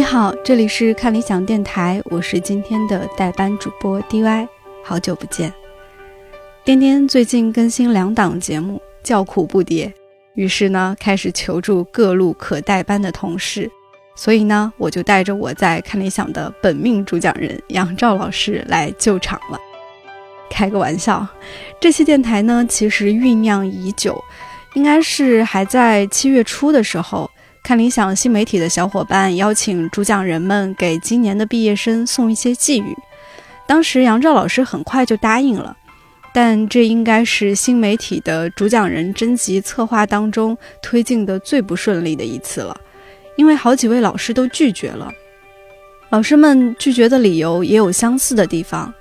你好，这里是看理想电台，我是今天的代班主播 DY，好久不见。颠颠最近更新两档节目，叫苦不迭，于是呢开始求助各路可代班的同事，所以呢我就带着我在看理想的本命主讲人杨照老师来救场了。开个玩笑，这期电台呢其实酝酿已久，应该是还在七月初的时候。看理想新媒体的小伙伴邀请主讲人们给今年的毕业生送一些寄语，当时杨照老师很快就答应了，但这应该是新媒体的主讲人征集策划当中推进的最不顺利的一次了，因为好几位老师都拒绝了。老师们拒绝的理由也有相似的地方，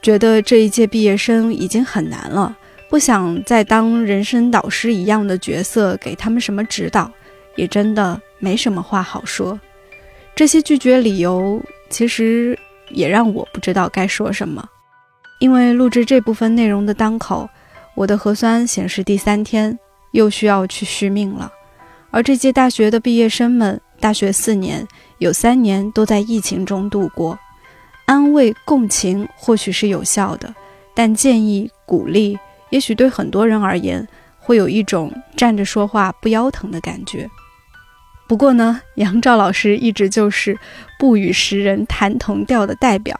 觉得这一届毕业生已经很难了，不想再当人生导师一样的角色给他们什么指导。也真的没什么话好说，这些拒绝理由其实也让我不知道该说什么。因为录制这部分内容的当口，我的核酸显示第三天又需要去续命了。而这届大学的毕业生们，大学四年有三年都在疫情中度过，安慰共情或许是有效的，但建议鼓励，也许对很多人而言会有一种站着说话不腰疼的感觉。不过呢，杨照老师一直就是不与时人谈同调的代表。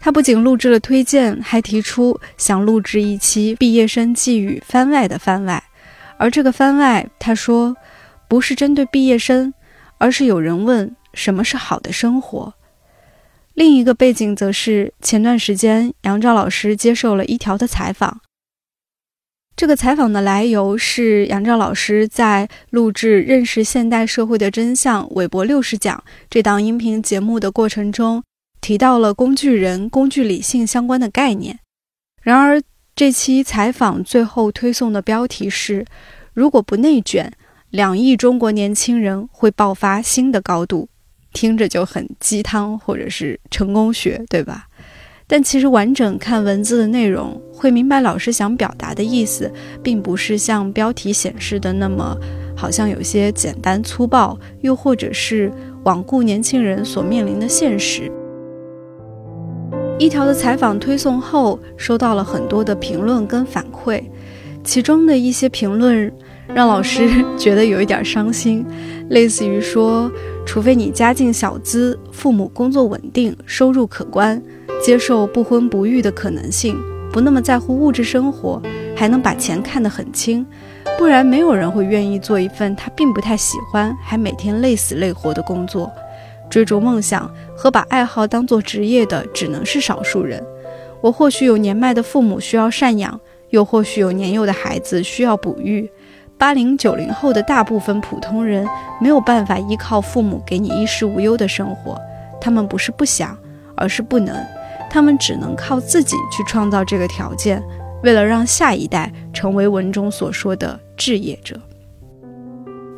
他不仅录制了推荐，还提出想录制一期毕业生寄语番外的番外。而这个番外，他说不是针对毕业生，而是有人问什么是好的生活。另一个背景则是前段时间杨照老师接受了一条的采访。这个采访的来由是杨照老师在录制《认识现代社会的真相》韦伯六十讲这档音频节目的过程中，提到了工具人、工具理性相关的概念。然而，这期采访最后推送的标题是“如果不内卷，两亿中国年轻人会爆发新的高度”，听着就很鸡汤或者是成功学，对吧？但其实完整看文字的内容，会明白老师想表达的意思，并不是像标题显示的那么，好像有些简单粗暴，又或者是罔顾年轻人所面临的现实。一条的采访推送后，收到了很多的评论跟反馈，其中的一些评论让老师 觉得有一点伤心，类似于说，除非你家境小资，父母工作稳定，收入可观。接受不婚不育的可能性，不那么在乎物质生活，还能把钱看得很轻，不然没有人会愿意做一份他并不太喜欢，还每天累死累活的工作。追逐梦想和把爱好当做职业的，只能是少数人。我或许有年迈的父母需要赡养，又或许有年幼的孩子需要哺育。八零九零后的大部分普通人没有办法依靠父母给你衣食无忧的生活，他们不是不想，而是不能。他们只能靠自己去创造这个条件，为了让下一代成为文中所说的置业者。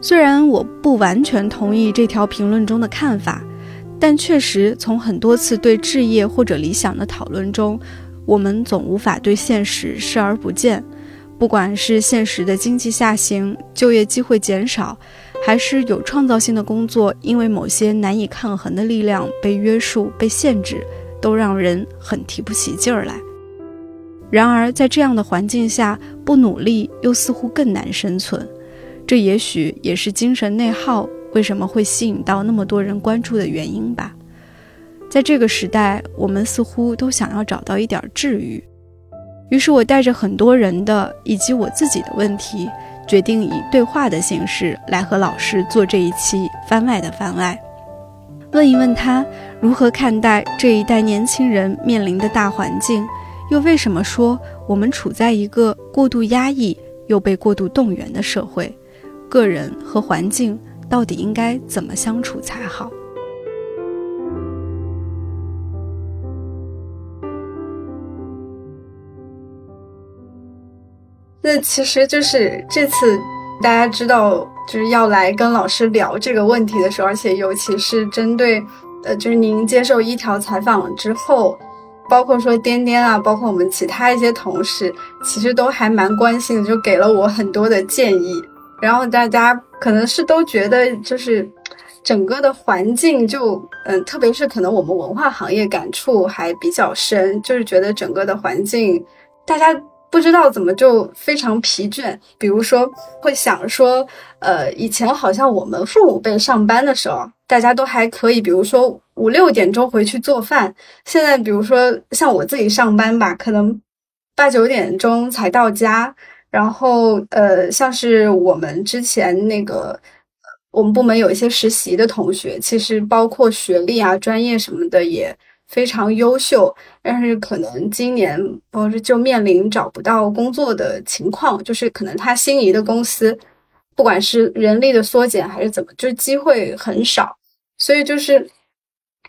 虽然我不完全同意这条评论中的看法，但确实从很多次对置业或者理想的讨论中，我们总无法对现实视而不见。不管是现实的经济下行、就业机会减少，还是有创造性的工作因为某些难以抗衡的力量被约束、被限制。都让人很提不起劲儿来。然而，在这样的环境下，不努力又似乎更难生存。这也许也是精神内耗为什么会吸引到那么多人关注的原因吧。在这个时代，我们似乎都想要找到一点治愈。于是我带着很多人的以及我自己的问题，决定以对话的形式来和老师做这一期番外的番外。问一问他如何看待这一代年轻人面临的大环境，又为什么说我们处在一个过度压抑又被过度动员的社会？个人和环境到底应该怎么相处才好？那其实就是这次大家知道。就是要来跟老师聊这个问题的时候，而且尤其是针对，呃，就是您接受一条采访之后，包括说颠颠啊，包括我们其他一些同事，其实都还蛮关心的，就给了我很多的建议。然后大家可能是都觉得，就是整个的环境就，嗯，特别是可能我们文化行业感触还比较深，就是觉得整个的环境，大家不知道怎么就非常疲倦。比如说会想说，呃，以前好像我们父母辈上班的时候，大家都还可以，比如说五六点钟回去做饭。现在比如说像我自己上班吧，可能八九点钟才到家。然后，呃，像是我们之前那个，我们部门有一些实习的同学，其实包括学历啊、专业什么的也非常优秀，但是可能今年不是就面临找不到工作的情况，就是可能他心仪的公司，不管是人力的缩减还是怎么，就是机会很少，所以就是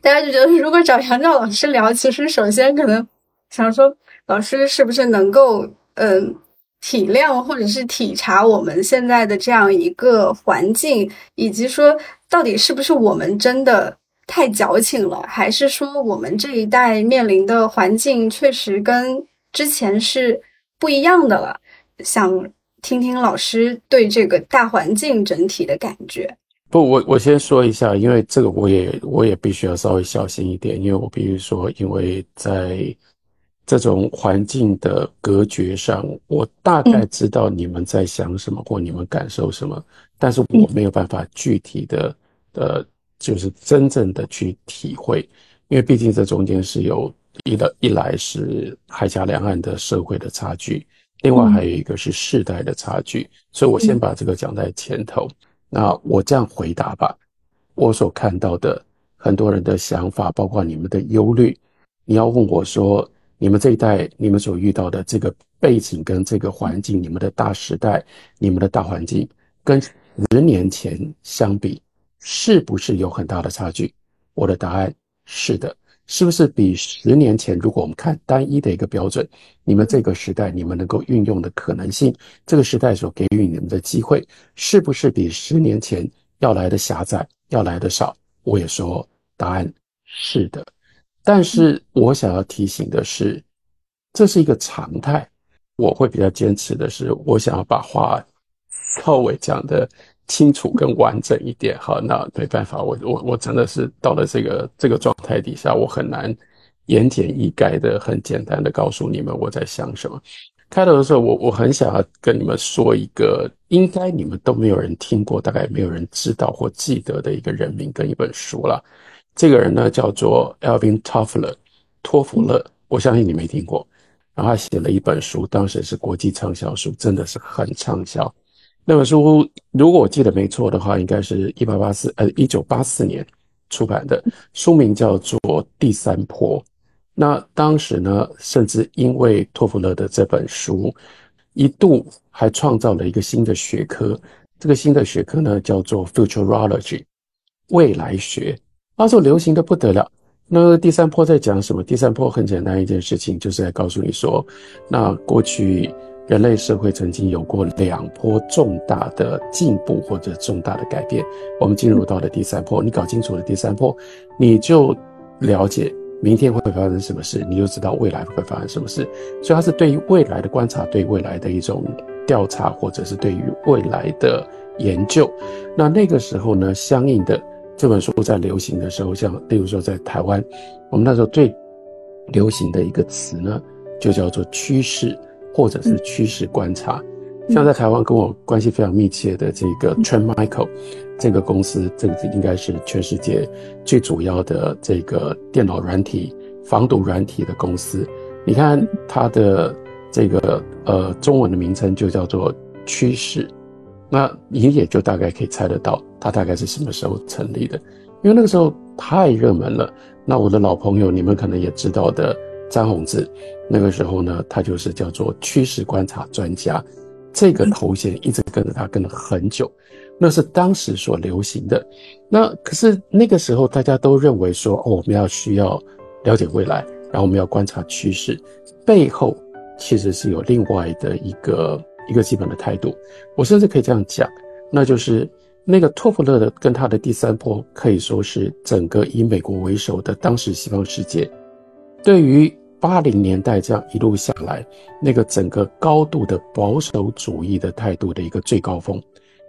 大家就觉得，如果找杨照老师聊，其实首先可能想说，老师是不是能够，嗯。体谅或者是体察我们现在的这样一个环境，以及说到底是不是我们真的太矫情了，还是说我们这一代面临的环境确实跟之前是不一样的了？想听听老师对这个大环境整体的感觉。不，我我先说一下，因为这个我也我也必须要稍微小心一点，因为我比如说，因为在。这种环境的隔绝上，我大概知道你们在想什么或你们感受什么，但是我没有办法具体的，呃，就是真正的去体会，因为毕竟这中间是有一的，一来是海峡两岸的社会的差距，另外还有一个是世代的差距，所以我先把这个讲在前头。那我这样回答吧，我所看到的很多人的想法，包括你们的忧虑，你要问我说。你们这一代，你们所遇到的这个背景跟这个环境，你们的大时代，你们的大环境，跟十年前相比，是不是有很大的差距？我的答案是的。是不是比十年前，如果我们看单一的一个标准，你们这个时代，你们能够运用的可能性，这个时代所给予你们的机会，是不是比十年前要来的狭窄，要来的少？我也说，答案是的。但是我想要提醒的是，这是一个常态。我会比较坚持的是，我想要把话稍微讲的清楚跟完整一点。好，那没办法，我我我真的是到了这个这个状态底下，我很难言简意赅的、很简单的告诉你们我在想什么。开头的时候，我我很想要跟你们说一个，应该你们都没有人听过，大概没有人知道或记得的一个人名跟一本书了。这个人呢叫做 Alvin Toffler，托弗勒，我相信你没听过。然后他写了一本书，当时是国际畅销书，真的是很畅销。那本书如果我记得没错的话，应该是一八八四呃一九八四年出版的，书名叫做《第三坡》。那当时呢，甚至因为托弗勒的这本书，一度还创造了一个新的学科。这个新的学科呢叫做 Futurology，未来学。那时候流行的不得了。那第三波在讲什么？第三波很简单一件事情，就是在告诉你说，那过去人类社会曾经有过两波重大的进步或者重大的改变。我们进入到了第三波，你搞清楚了第三波，你就了解明天会发生什么事，你就知道未来会发生什么事。所以它是对于未来的观察，对未来的一种调查，或者是对于未来的研究。那那个时候呢，相应的。这本书在流行的时候，像例如说在台湾，我们那时候最流行的一个词呢，就叫做趋势或者是趋势观察。像在台湾跟我关系非常密切的这个 Trend Micro 这个公司，这个应该是全世界最主要的这个电脑软体防毒软体的公司。你看它的这个呃中文的名称就叫做趋势。那你也就大概可以猜得到，它大概是什么时候成立的，因为那个时候太热门了。那我的老朋友，你们可能也知道的张宏志，那个时候呢，他就是叫做趋势观察专家，这个头衔一直跟着他跟了很久，那是当时所流行的。那可是那个时候大家都认为说，哦，我们要需要了解未来，然后我们要观察趋势，背后其实是有另外的一个。一个基本的态度，我甚至可以这样讲，那就是那个托弗勒的跟他的第三波可以说是整个以美国为首的当时西方世界，对于八零年代这样一路下来，那个整个高度的保守主义的态度的一个最高峰，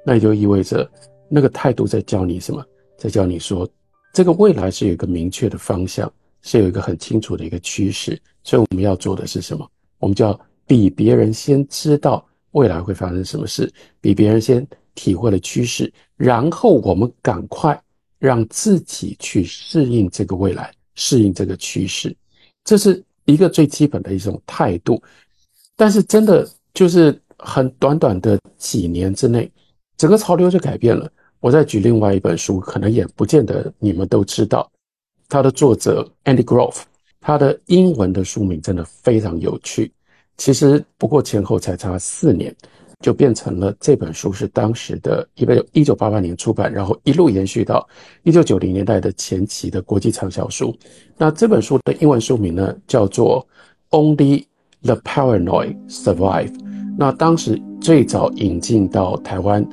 那也就意味着那个态度在教你什么？在教你说，这个未来是有一个明确的方向，是有一个很清楚的一个趋势。所以我们要做的是什么？我们就要比别人先知道未来会发生什么事，比别人先体会了趋势，然后我们赶快让自己去适应这个未来，适应这个趋势。这是一个最基本的一种态度。但是真的就是很短短的几年之内，整个潮流就改变了。我再举另外一本书，可能也不见得你们都知道，它的作者 Andy Grove，他的英文的书名真的非常有趣。其实不过前后才差四年，就变成了这本书是当时的一个一九八八年出版，然后一路延续到一九九零年代的前期的国际畅销书。那这本书的英文书名呢，叫做 Only。The Paranoid Survive。那当时最早引进到台湾，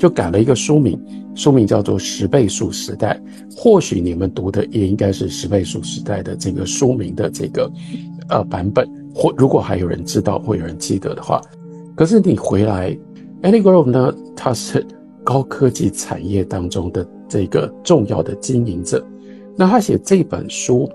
就改了一个书名，书名叫做《十倍数时代》。或许你们读的也应该是《十倍数时代》的这个书名的这个呃版本，或如果还有人知道，会有人记得的话。可是你回来，Andy Grove 呢，他是高科技产业当中的这个重要的经营者。那他写这本书，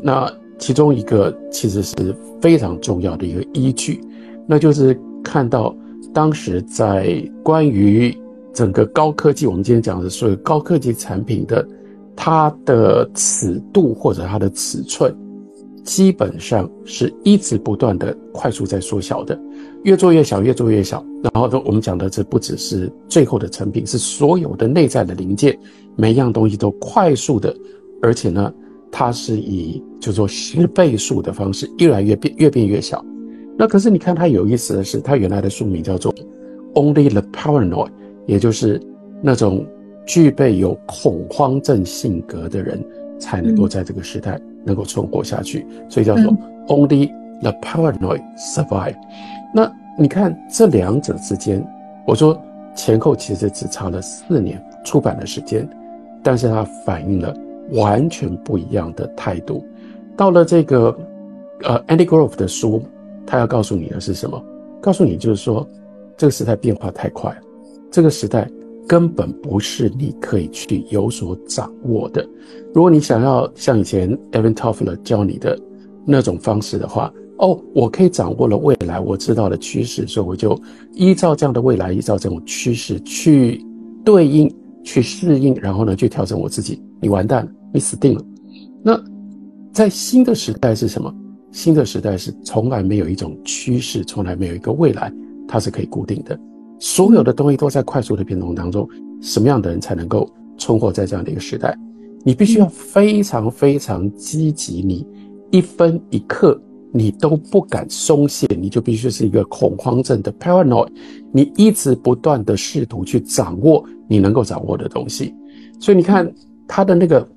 那。其中一个其实是非常重要的一个依据，那就是看到当时在关于整个高科技，我们今天讲的所有高科技产品的它的尺度或者它的尺寸，基本上是一直不断的快速在缩小的，越做越小，越做越小。然后呢，我们讲的这不只是最后的成品，是所有的内在的零件，每一样东西都快速的，而且呢。它是以就说十倍数的方式越来越变越变越小，那可是你看它有意思的是，它原来的书名叫做 Only the Paranoid，也就是那种具备有恐慌症性格的人才能够在这个时代能够存活下去，所以叫做 Only the Paranoid Survive。那你看这两者之间，我说前后其实只差了四年出版的时间，但是它反映了。完全不一样的态度。到了这个，呃，Andy Grove 的书，他要告诉你的是什么？告诉你就是说，这个时代变化太快，这个时代根本不是你可以去有所掌握的。如果你想要像以前 Evan Toffler 教你的那种方式的话，哦，我可以掌握了未来，我知道了趋势，所以我就依照这样的未来，依照这种趋势去对应。去适应，然后呢，去调整我自己。你完蛋了，你死定了。那在新的时代是什么？新的时代是从来没有一种趋势，从来没有一个未来，它是可以固定的。所有的东西都在快速的变动当中。什么样的人才能够存活在这样的一个时代？你必须要非常非常积极，你一分一刻。你都不敢松懈，你就必须是一个恐慌症的 paranoid，你一直不断的试图去掌握你能够掌握的东西，所以你看他的那个，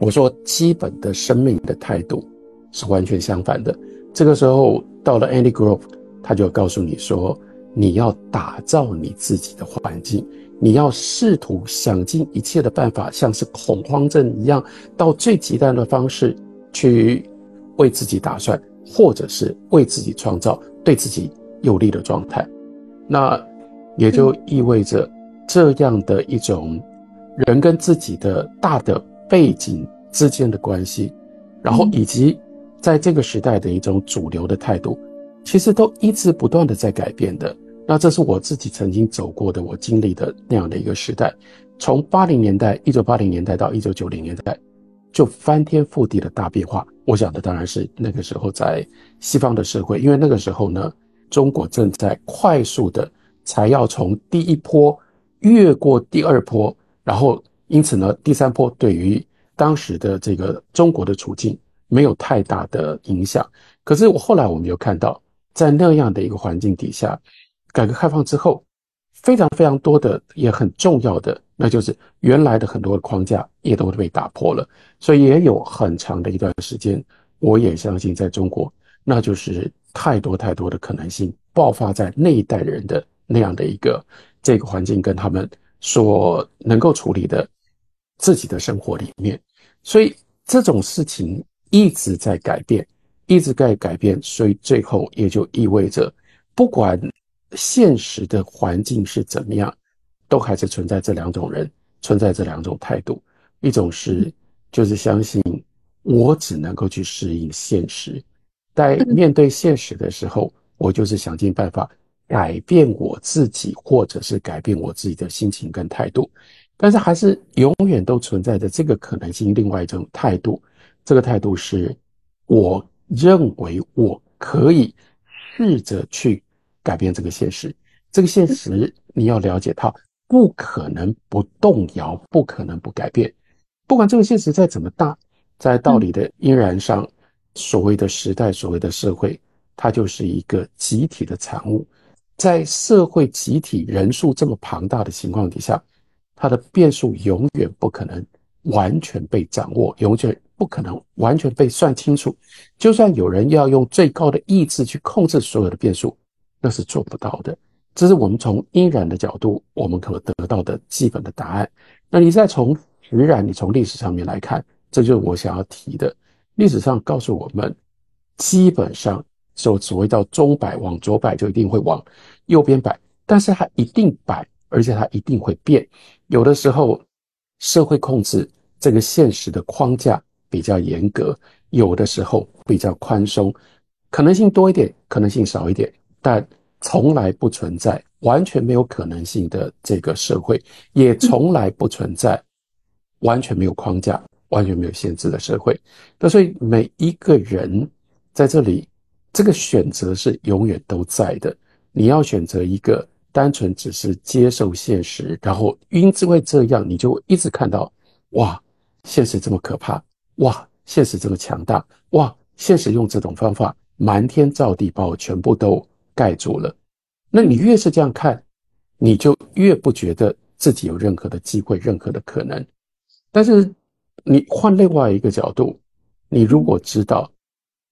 我说基本的生命的态度是完全相反的。这个时候到了 Andy Grove，他就告诉你说，你要打造你自己的环境，你要试图想尽一切的办法，像是恐慌症一样，到最极端的方式去为自己打算。或者是为自己创造对自己有利的状态，那也就意味着这样的一种人跟自己的大的背景之间的关系，然后以及在这个时代的一种主流的态度，其实都一直不断的在改变的。那这是我自己曾经走过的，我经历的那样的一个时代，从八零年代，一九八零年代到一九九零年代。就翻天覆地的大变化，我想的当然是那个时候在西方的社会，因为那个时候呢，中国正在快速的才要从第一波越过第二波，然后因此呢，第三波对于当时的这个中国的处境没有太大的影响。可是我后来我们又看到，在那样的一个环境底下，改革开放之后，非常非常多的也很重要的。那就是原来的很多的框架也都被打破了，所以也有很长的一段时间，我也相信在中国，那就是太多太多的可能性爆发在那一代人的那样的一个这个环境跟他们所能够处理的自己的生活里面，所以这种事情一直在改变，一直在改变，所以最后也就意味着，不管现实的环境是怎么样。都还是存在这两种人，存在这两种态度，一种是就是相信我只能够去适应现实，在面对现实的时候，我就是想尽办法改变我自己，或者是改变我自己的心情跟态度。但是还是永远都存在着这个可能性。另外一种态度，这个态度是，我认为我可以试着去改变这个现实。这个现实你要了解它，不可能不动摇，不可能不改变。不管这个现实再怎么大，在道理的因然上，所谓的时代，所谓的社会，它就是一个集体的产物。在社会集体人数这么庞大的情况底下。它的变数永远不可能完全被掌握，永远不可能完全被算清楚。就算有人要用最高的意志去控制所有的变数，那是做不到的。这是我们从因然的角度，我们可得到的基本的答案。那你再从实然，你从历史上面来看，这就是我想要提的。历史上告诉我们，基本上就所谓到钟摆往左摆，就一定会往右边摆，但是它一定摆。而且它一定会变，有的时候社会控制这个现实的框架比较严格，有的时候比较宽松，可能性多一点，可能性少一点，但从来不存在完全没有可能性的这个社会，也从来不存在完全没有框架、完全没有限制的社会。那所以每一个人在这里，这个选择是永远都在的。你要选择一个。单纯只是接受现实，然后因为这样，你就一直看到，哇，现实这么可怕，哇，现实这么强大，哇，现实用这种方法瞒天造地把我全部都盖住了。那你越是这样看，你就越不觉得自己有任何的机会，任何的可能。但是你换另外一个角度，你如果知道，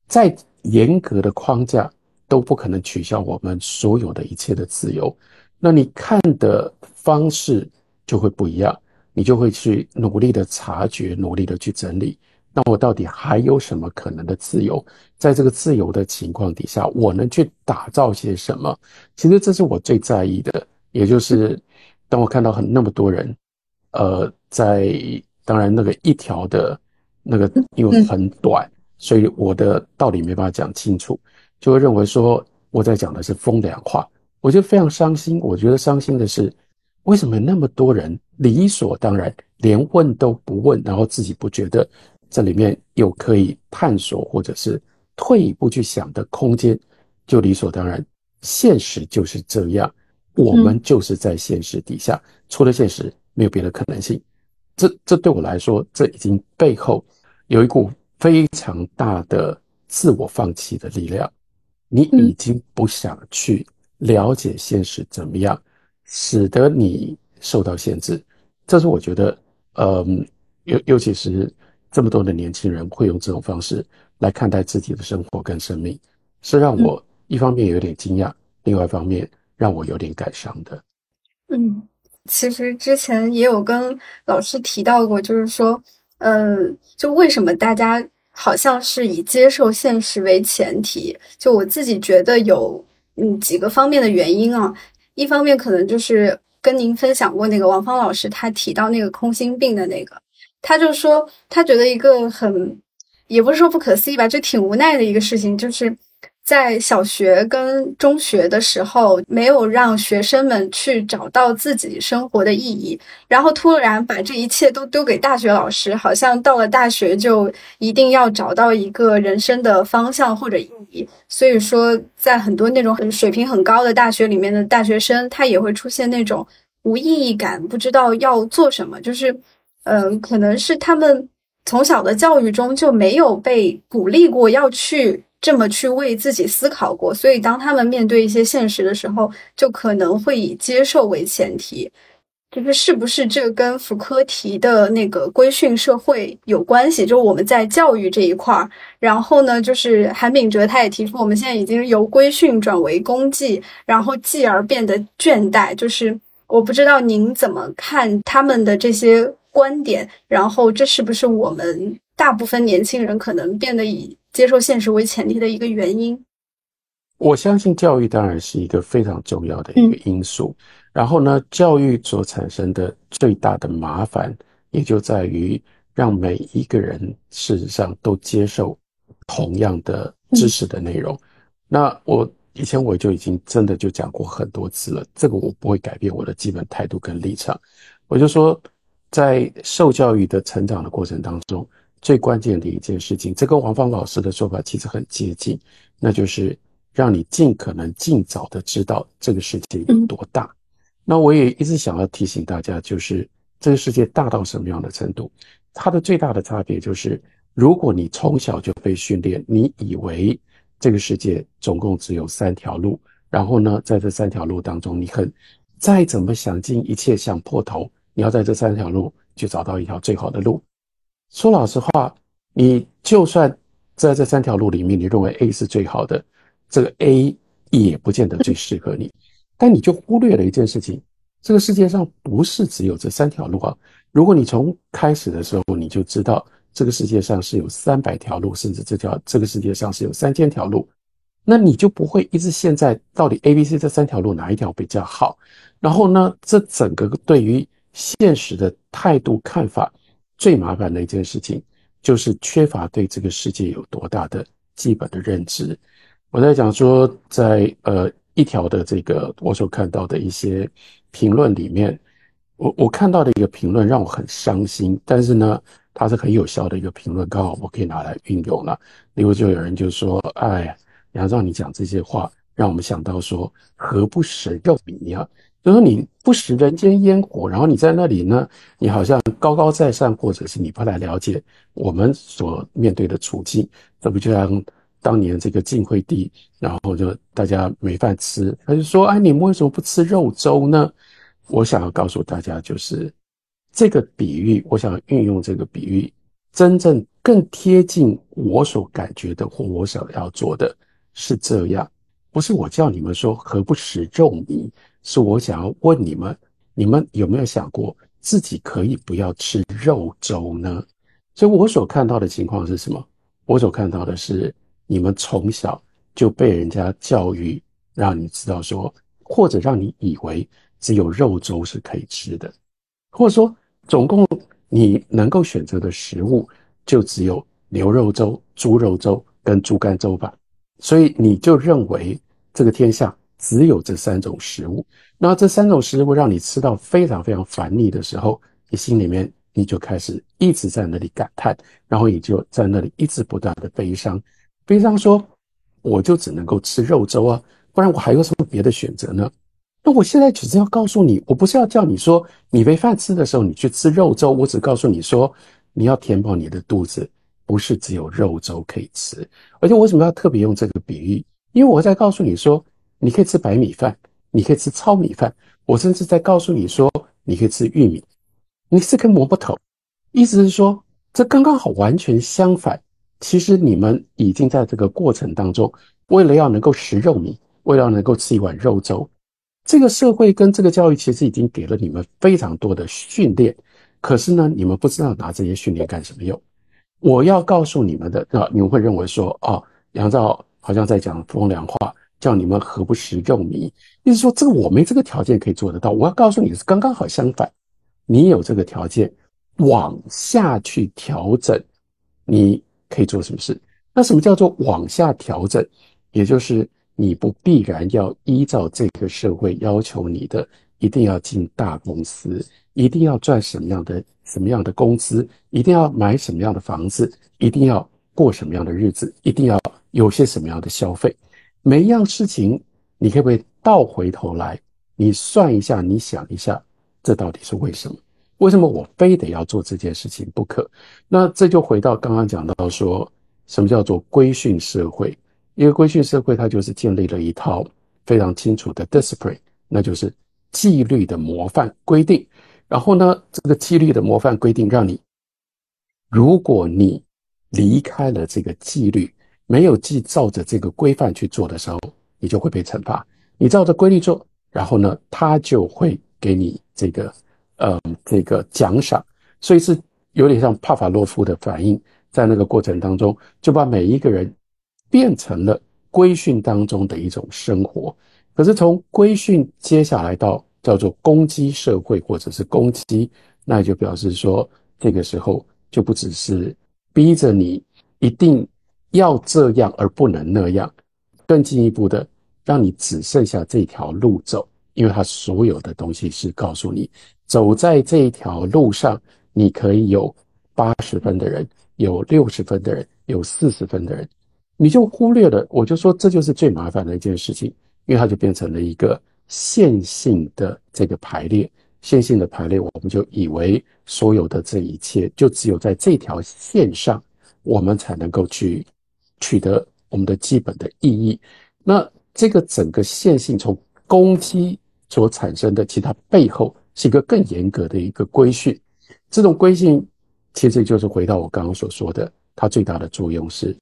在严格的框架。都不可能取消我们所有的一切的自由，那你看的方式就会不一样，你就会去努力的察觉，努力的去整理。那我到底还有什么可能的自由？在这个自由的情况底下，我能去打造些什么？其实这是我最在意的，也就是当我看到很那么多人，呃，在当然那个一条的那个因为很短，所以我的道理没办法讲清楚。就会认为说我在讲的是风凉话，我就非常伤心。我觉得伤心的是，为什么那么多人理所当然连问都不问，然后自己不觉得这里面有可以探索或者是退一步去想的空间，就理所当然。现实就是这样，我们就是在现实底下，除了现实没有别的可能性。这这对我来说，这已经背后有一股非常大的自我放弃的力量。你已经不想去了解现实怎么样，使得你受到限制。这是我觉得，嗯，尤尤其是这么多的年轻人会用这种方式来看待自己的生活跟生命，是让我一方面有点惊讶，另外一方面让我有点感伤的。嗯，其实之前也有跟老师提到过，就是说，呃，就为什么大家。好像是以接受现实为前提，就我自己觉得有嗯几个方面的原因啊。一方面可能就是跟您分享过那个王芳老师，他提到那个空心病的那个，他就说他觉得一个很，也不是说不可思议吧，就挺无奈的一个事情，就是。在小学跟中学的时候，没有让学生们去找到自己生活的意义，然后突然把这一切都丢给大学老师，好像到了大学就一定要找到一个人生的方向或者意义。所以说，在很多那种很水平很高的大学里面的大学生，他也会出现那种无意义感，不知道要做什么。就是，嗯，可能是他们从小的教育中就没有被鼓励过要去。这么去为自己思考过，所以当他们面对一些现实的时候，就可能会以接受为前提。就是是不是这跟福柯提的那个规训社会有关系？就是我们在教育这一块儿，然后呢，就是韩炳哲他也提出，我们现在已经由规训转为功绩，然后继而变得倦怠。就是我不知道您怎么看他们的这些观点，然后这是不是我们大部分年轻人可能变得以。接受现实为前提的一个原因，我相信教育当然是一个非常重要的一个因素。然后呢，教育所产生的最大的麻烦，也就在于让每一个人事实上都接受同样的知识的内容。那我以前我就已经真的就讲过很多次了，这个我不会改变我的基本态度跟立场。我就说，在受教育的成长的过程当中，最关键的一件事情，这跟王芳老师的说法其实很接近，那就是让你尽可能尽早的知道这个世界有多大。那我也一直想要提醒大家，就是这个世界大到什么样的程度？它的最大的差别就是，如果你从小就被训练，你以为这个世界总共只有三条路，然后呢，在这三条路当中，你很再怎么想尽一切想破头，你要在这三条路去找到一条最好的路。说老实话，你就算在这三条路里面，你认为 A 是最好的，这个 A 也不见得最适合你。但你就忽略了一件事情，这个世界上不是只有这三条路啊！如果你从开始的时候你就知道这个世界上是有三百条路，甚至这条这个世界上是有三千条路，那你就不会一直陷在到底 A、B、C 这三条路哪一条比较好。然后呢，这整个对于现实的态度看法最麻烦的一件事情，就是缺乏对这个世界有多大的基本的认知。我在讲说，在呃。一条的这个我所看到的一些评论里面，我我看到的一个评论让我很伤心，但是呢，它是很有效的一个评论，刚好我可以拿来运用了。例如，就有人就说：“哎，杨照，你讲这些话，让我们想到说，何不食肉糜啊？就说你不食人间烟火，然后你在那里呢，你好像高高在上，或者是你不太了解我们所面对的处境，这不就像？”当年这个晋惠帝，然后就大家没饭吃，他就说：“哎，你们为什么不吃肉粥呢？”我想要告诉大家，就是这个比喻，我想运用这个比喻，真正更贴近我所感觉的或我想要做的是这样，不是我叫你们说何不食肉糜，是我想要问你们，你们有没有想过自己可以不要吃肉粥呢？所以我所看到的情况是什么？我所看到的是。你们从小就被人家教育，让你知道说，或者让你以为只有肉粥是可以吃的，或者说总共你能够选择的食物就只有牛肉粥、猪肉粥跟猪肝粥吧，所以你就认为这个天下只有这三种食物。那这三种食物让你吃到非常非常烦腻的时候，你心里面你就开始一直在那里感叹，然后你就在那里一直不断的悲伤。悲伤说：“我就只能够吃肉粥啊，不然我还有什么别的选择呢？那我现在只是要告诉你，我不是要叫你说你没饭吃的时候你去吃肉粥，我只告诉你说你要填饱你的肚子，不是只有肉粥可以吃。而且为什么要特别用这个比喻？因为我在告诉你说，你可以吃白米饭，你可以吃糙米饭，我甚至在告诉你说，你可以吃玉米，你是根摸不透。意思是说，这刚刚好完全相反。”其实你们已经在这个过程当中，为了要能够食肉米，为了能够吃一碗肉粥，这个社会跟这个教育其实已经给了你们非常多的训练。可是呢，你们不知道拿这些训练干什么用。我要告诉你们的，啊，你们会认为说，哦，杨照好像在讲风凉话，叫你们何不食肉糜？意思说，这个我没这个条件可以做得到。我要告诉你是刚刚好相反，你有这个条件，往下去调整你。可以做什么事？那什么叫做往下调整？也就是你不必然要依照这个社会要求你的，一定要进大公司，一定要赚什么样的什么样的工资，一定要买什么样的房子，一定要过什么样的日子，一定要有些什么样的消费。每一样事情，你可不可以倒回头来，你算一下，你想一下，这到底是为什么？为什么我非得要做这件事情不可？那这就回到刚刚讲到说，什么叫做规训社会？一个规训社会，它就是建立了一套非常清楚的 discipline，那就是纪律的模范规定。然后呢，这个纪律的模范规定，让你，如果你离开了这个纪律，没有既照着这个规范去做的时候，你就会被惩罚。你照着规律做，然后呢，他就会给你这个。呃，这个奖赏，所以是有点像帕法洛夫的反应，在那个过程当中，就把每一个人变成了规训当中的一种生活。可是从规训接下来到叫做攻击社会或者是攻击，那就表示说，这个时候就不只是逼着你一定要这样而不能那样，更进一步的让你只剩下这条路走，因为他所有的东西是告诉你，走在这一条路上，你可以有八十分的人，有六十分的人，有四十分的人，你就忽略了，我就说这就是最麻烦的一件事情。因为它就变成了一个线性的这个排列，线性的排列，我们就以为所有的这一切就只有在这条线上，我们才能够去取得我们的基本的意义。那这个整个线性从攻击所产生的，其他背后是一个更严格的一个规训。这种规训其实就是回到我刚刚所说的，它最大的作用是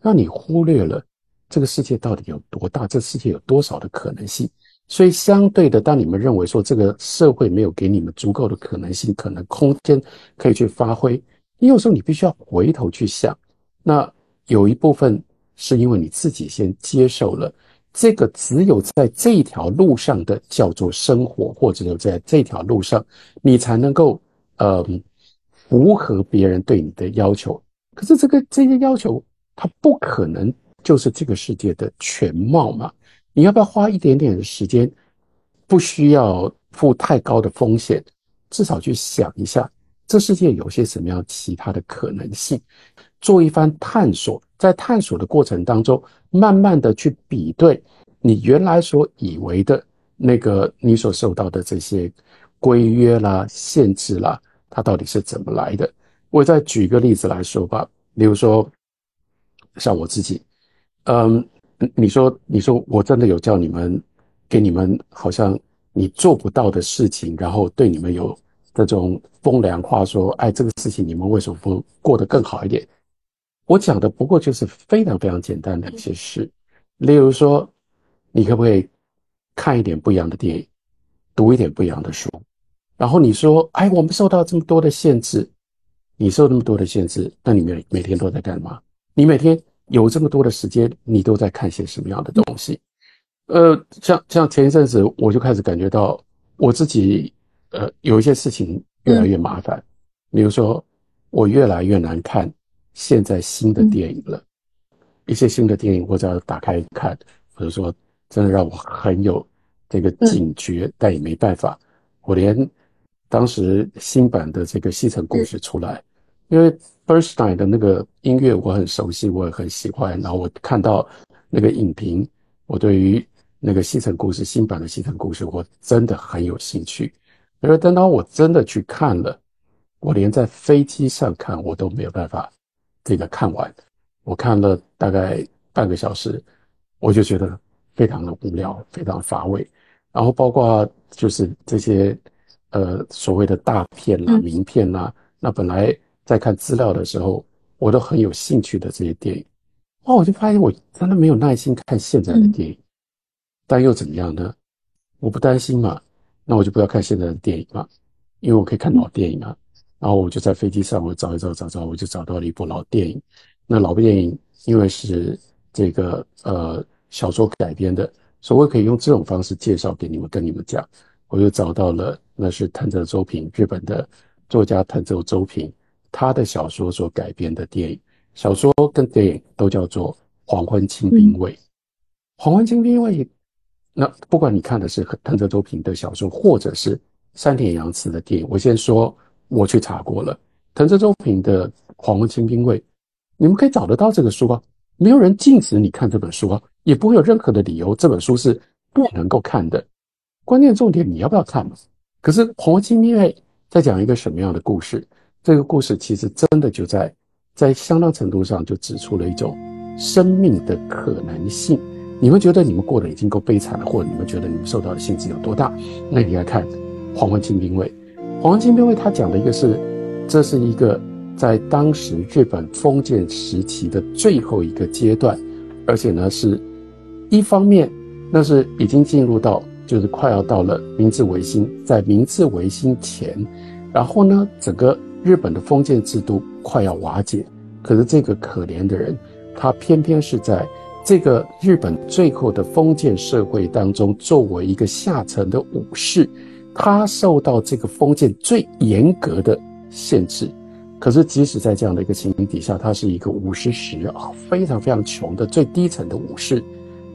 让你忽略了。这个世界到底有多大？这世界有多少的可能性？所以，相对的，当你们认为说这个社会没有给你们足够的可能性、可能空间可以去发挥，你有时候你必须要回头去想。那有一部分是因为你自己先接受了这个只有在这条路上的叫做生活，或者有在这条路上，你才能够呃符合别人对你的要求。可是这个这些要求，它不可能。就是这个世界的全貌嘛？你要不要花一点点的时间？不需要付太高的风险，至少去想一下，这世界有些什么样其他的可能性？做一番探索，在探索的过程当中，慢慢的去比对你原来所以为的那个你所受到的这些规约啦、限制啦，它到底是怎么来的？我再举一个例子来说吧，比如说像我自己。嗯，你说，你说，我真的有叫你们，给你们好像你做不到的事情，然后对你们有这种风凉话，说，哎，这个事情你们为什么不过得更好一点？我讲的不过就是非常非常简单的一些事，例如说，你可不可以看一点不一样的电影，读一点不一样的书？然后你说，哎，我们受到这么多的限制，你受那么多的限制，那你每每天都在干嘛？你每天？有这么多的时间，你都在看些什么样的东西？呃，像像前一阵子，我就开始感觉到我自己，呃，有一些事情越来越麻烦。比如说，我越来越难看现在新的电影了。一些新的电影，我只要打开看，或者说真的让我很有这个警觉，但也没办法。我连当时新版的这个《西城故事》出来，因为。Bernstein 的那个音乐我很熟悉，我也很喜欢。然后我看到那个影评，我对于那个《西城故事》新版的《西城故事》，我真的很有兴趣。而等到我真的去看了，我连在飞机上看我都没有办法这个看完。我看了大概半个小时，我就觉得非常的无聊，非常乏味。然后包括就是这些呃所谓的大片啦、名片啦，那本来。在看资料的时候，我都很有兴趣的这些电影，哇，我就发现我真的没有耐心看现在的电影，但又怎么样呢？我不担心嘛，那我就不要看现在的电影嘛，因为我可以看老电影啊。然后我就在飞机上，我找一找，找找，我就找到了一部老电影。那老电影因为是这个呃小说改编的，所以我可以用这种方式介绍给你们，跟你们讲。我又找到了，那是藤泽周平，日本的作家藤泽周平。他的小说所改编的电影，小说跟电影都叫做《黄昏清兵卫》。《黄昏清兵卫》，那不管你看的是藤泽周平的小说，或者是山田洋次的电影，我先说，我去查过了，藤泽周平的《黄昏清兵卫》，你们可以找得到这个书啊，没有人禁止你看这本书啊，也不会有任何的理由这本书是不能够看的。关键重点你要不要看嘛？可是《黄昏清兵卫》在讲一个什么样的故事？这个故事其实真的就在，在相当程度上就指出了一种生命的可能性。你们觉得你们过得已经够悲惨了，或者你们觉得你们受到的限制有多大？那你来看《黄昏清兵卫》。《黄昏清兵卫》他讲的一个是，这是一个在当时日本封建时期的最后一个阶段，而且呢是一方面，那是已经进入到就是快要到了明治维新，在明治维新前，然后呢整个。日本的封建制度快要瓦解，可是这个可怜的人，他偏偏是在这个日本最后的封建社会当中，作为一个下层的武士，他受到这个封建最严格的限制。可是，即使在这样的一个情形底下，他是一个五十时啊，非常非常穷的最低层的武士，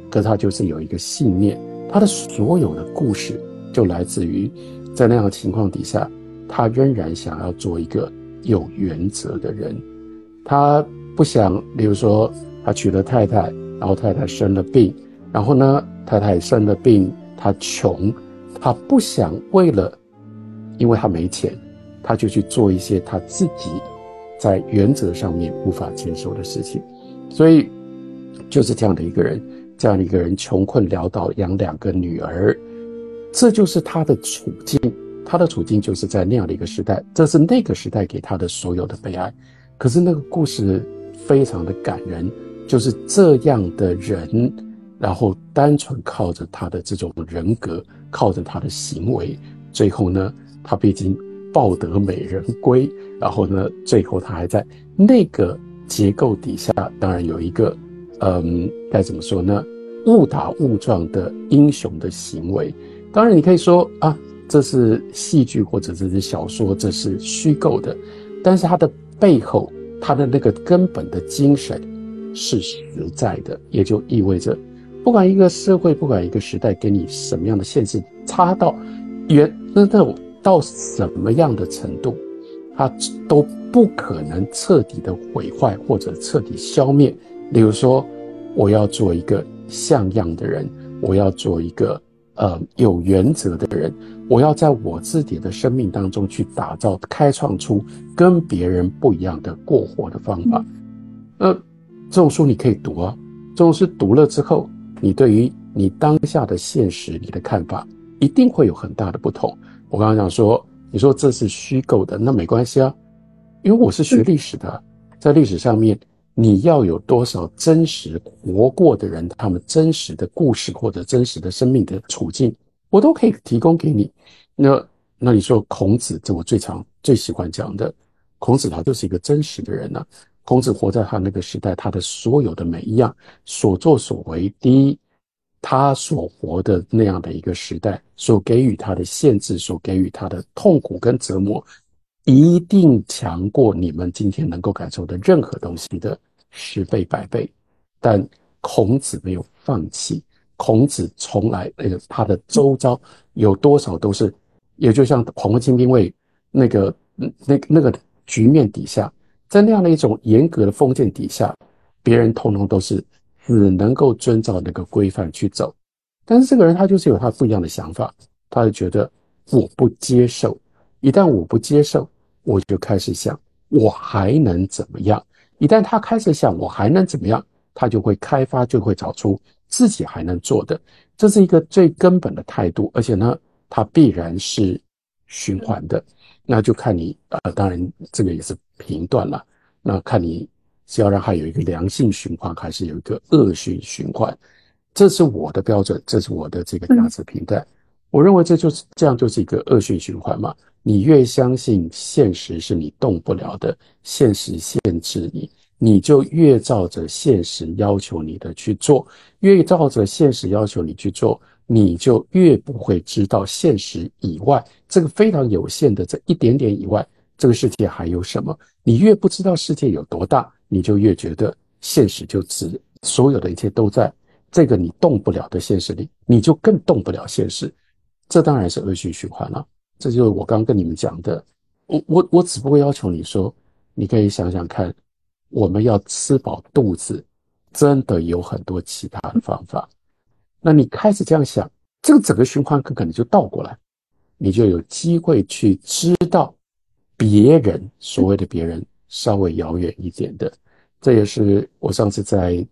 可他就是有一个信念，他的所有的故事就来自于在那样的情况底下，他仍然想要做一个有原则的人，他不想，比如说他娶了太太。然后太太生了病，然后呢，太太生了病，他穷，他不想为了，因为他没钱，他就去做一些他自己在原则上面无法接受的事情，所以就是这样的一个人，这样的一个人穷困潦倒养两个女儿，这就是他的处境，他的处境就是在那样的一个时代，这是那个时代给他的所有的悲哀，可是那个故事非常的感人。就是这样的人，然后单纯靠着他的这种人格，靠着他的行为，最后呢，他毕竟抱得美人归。然后呢，最后他还在那个结构底下，当然有一个，嗯，该怎么说呢？误打误撞的英雄的行为。当然，你可以说啊，这是戏剧或者这是小说，这是虚构的，但是它的背后，它的那个根本的精神。是实在的，也就意味着，不管一个社会，不管一个时代给你什么样的限制，差到原那那种到什么样的程度，它都不可能彻底的毁坏或者彻底消灭。比如说，我要做一个像样的人，我要做一个呃有原则的人，我要在我自己的生命当中去打造、开创出跟别人不一样的过活的方法，呃。这种书你可以读啊，这种书读了之后，你对于你当下的现实，你的看法一定会有很大的不同。我刚刚讲说，你说这是虚构的，那没关系啊，因为我是学历史的，在历史上面，你要有多少真实活过的人，他们真实的故事或者真实的生命的处境，我都可以提供给你。那那你说孔子，这我最常最喜欢讲的，孔子他就是一个真实的人呢。孔子活在他那个时代，他的所有的每一样所作所为，第一，他所活的那样的一个时代，所给予他的限制，所给予他的痛苦跟折磨，一定强过你们今天能够感受的任何东西的十倍百倍。但孔子没有放弃，孔子从来那个他的周遭有多少都是，也就像黄巾兵卫那个那那个局面底下。在那样的一种严格的封建底下，别人通通都是只能够遵照那个规范去走。但是这个人他就是有他不一样的想法，他就觉得我不接受。一旦我不接受，我就开始想我还能怎么样。一旦他开始想我还能怎么样，他就会开发，就会找出自己还能做的。这是一个最根本的态度，而且呢，它必然是循环的。那就看你啊，当然这个也是评断了。那看你是要让它有一个良性循环，还是有一个恶性循环？这是我的标准，这是我的这个价值评断。我认为这就是这样，就是一个恶性循环嘛。你越相信现实是你动不了的，现实限制你，你就越照着现实要求你的去做，越照着现实要求你去做。你就越不会知道现实以外这个非常有限的这一点点以外，这个世界还有什么？你越不知道世界有多大，你就越觉得现实就只所有的一切都在这个你动不了的现实里，你就更动不了现实。这当然是恶性循环了。这就是我刚跟你们讲的。我我我只不过要求你说，你可以想想看，我们要吃饱肚子，真的有很多其他的方法。那你开始这样想，这个整个循环可可能就倒过来，你就有机会去知道别人所谓的别人稍微遥远一点的。这也是我上次在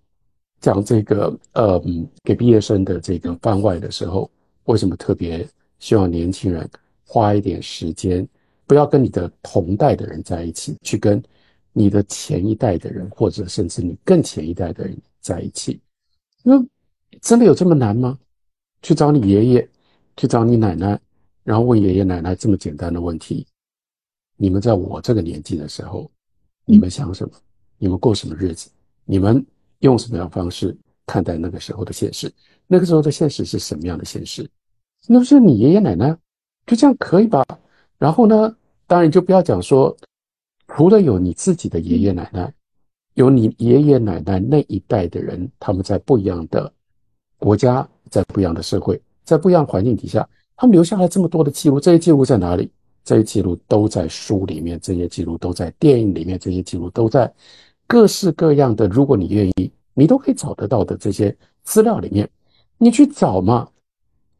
讲这个呃给毕业生的这个番外的时候，为什么特别希望年轻人花一点时间，不要跟你的同代的人在一起，去跟你的前一代的人，或者甚至你更前一代的人在一起，那。真的有这么难吗？去找你爷爷，去找你奶奶，然后问爷爷奶奶这么简单的问题：你们在我这个年纪的时候，你们想什么？你们过什么日子？你们用什么样的方式看待那个时候的现实。那个时候的现实是什么样的现实？那不是你爷爷奶奶，就这样可以吧？然后呢，当然就不要讲说，除了有你自己的爷爷奶奶，有你爷爷奶奶那一代的人，他们在不一样的国家，在不一样的社会，在不一样环境底下，他们留下来这么多的记录，这些记录在哪里？这些记录都在书里面，这些记录都在电影里面，这些记录都在各式各样的。如果你愿意，你都可以找得到的这些资料里面，你去找嘛。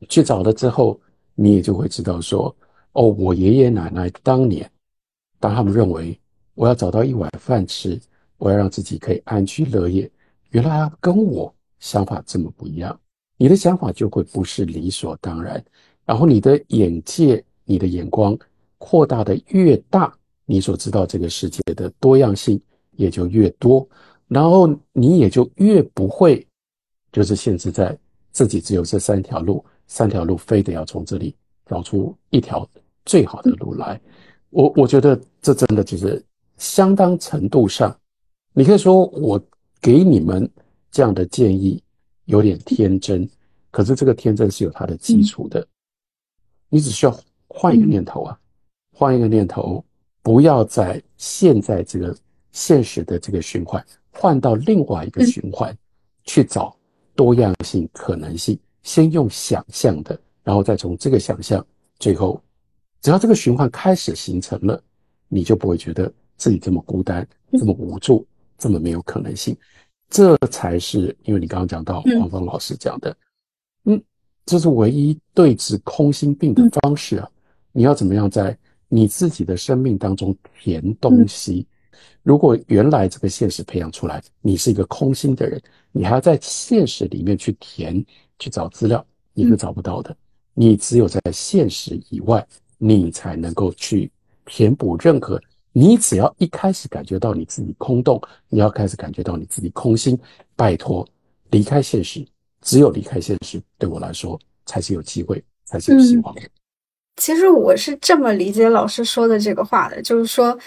去找了之后，你也就会知道说，哦，我爷爷奶奶当年，当他们认为我要找到一碗饭吃，我要让自己可以安居乐业，原来跟我想法这么不一样。你的想法就会不是理所当然，然后你的眼界、你的眼光。扩大的越大，你所知道这个世界的多样性也就越多，然后你也就越不会，就是限制在自己只有这三条路，三条路非得要从这里找出一条最好的路来。我我觉得这真的就是相当程度上，你可以说我给你们这样的建议有点天真，可是这个天真是有它的基础的，你只需要换一个念头啊。换一个念头，不要在现在这个现实的这个循环，换到另外一个循环去找多样性可能性。先用想象的，然后再从这个想象，最后只要这个循环开始形成了，你就不会觉得自己这么孤单、这么无助、这么没有可能性。这才是因为你刚刚讲到黄芳老师讲的，嗯，这是唯一对治空心病的方式啊！你要怎么样在？你自己的生命当中填东西，如果原来这个现实培养出来，你是一个空心的人，你还要在现实里面去填去找资料，你是找不到的。你只有在现实以外，你才能够去填补任何。你只要一开始感觉到你自己空洞，你要开始感觉到你自己空心，拜托，离开现实，只有离开现实，对我来说才是有机会，才是有希望的。其实我是这么理解老师说的这个话的，就是说，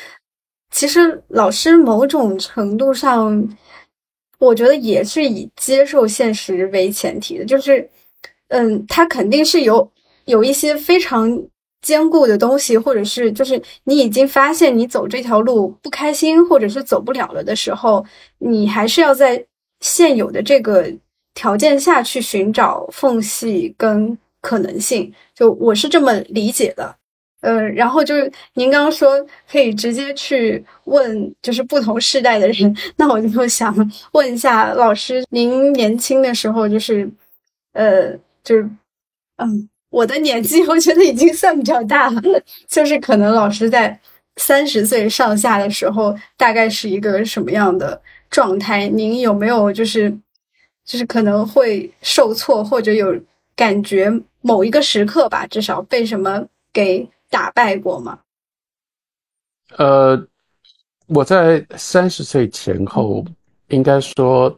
其实老师某种程度上，我觉得也是以接受现实为前提的，就是，嗯，他肯定是有有一些非常坚固的东西，或者是就是你已经发现你走这条路不开心，或者是走不了了的时候，你还是要在现有的这个条件下去寻找缝隙跟。可能性，就我是这么理解的，呃，然后就是您刚刚说可以直接去问，就是不同世代的人，那我就想问一下老师，您年轻的时候就是，呃，就是，嗯，我的年纪我觉得已经算比较大了，就是可能老师在三十岁上下的时候，大概是一个什么样的状态？您有没有就是，就是可能会受挫或者有？感觉某一个时刻吧，至少被什么给打败过吗？呃，我在三十岁前后，应该说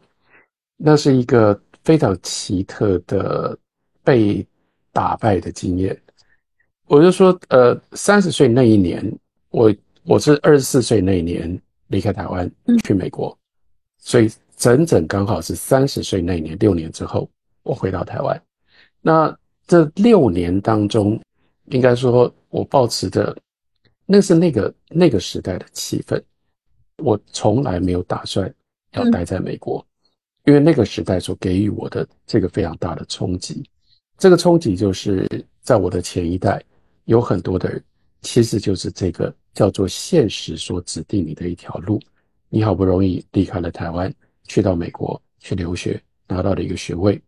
那是一个非常奇特的被打败的经验。我就说，呃，三十岁那一年，我我是二十四岁那一年离开台湾去美国，所以整整刚好是三十岁那一年，六年之后，我回到台湾。那这六年当中，应该说，我保持着那是那个那个时代的气氛。我从来没有打算要待在美国，因为那个时代所给予我的这个非常大的冲击。这个冲击就是在我的前一代，有很多的人，其实就是这个叫做现实所指定你的一条路。你好不容易离开了台湾，去到美国去留学，拿到了一个学位。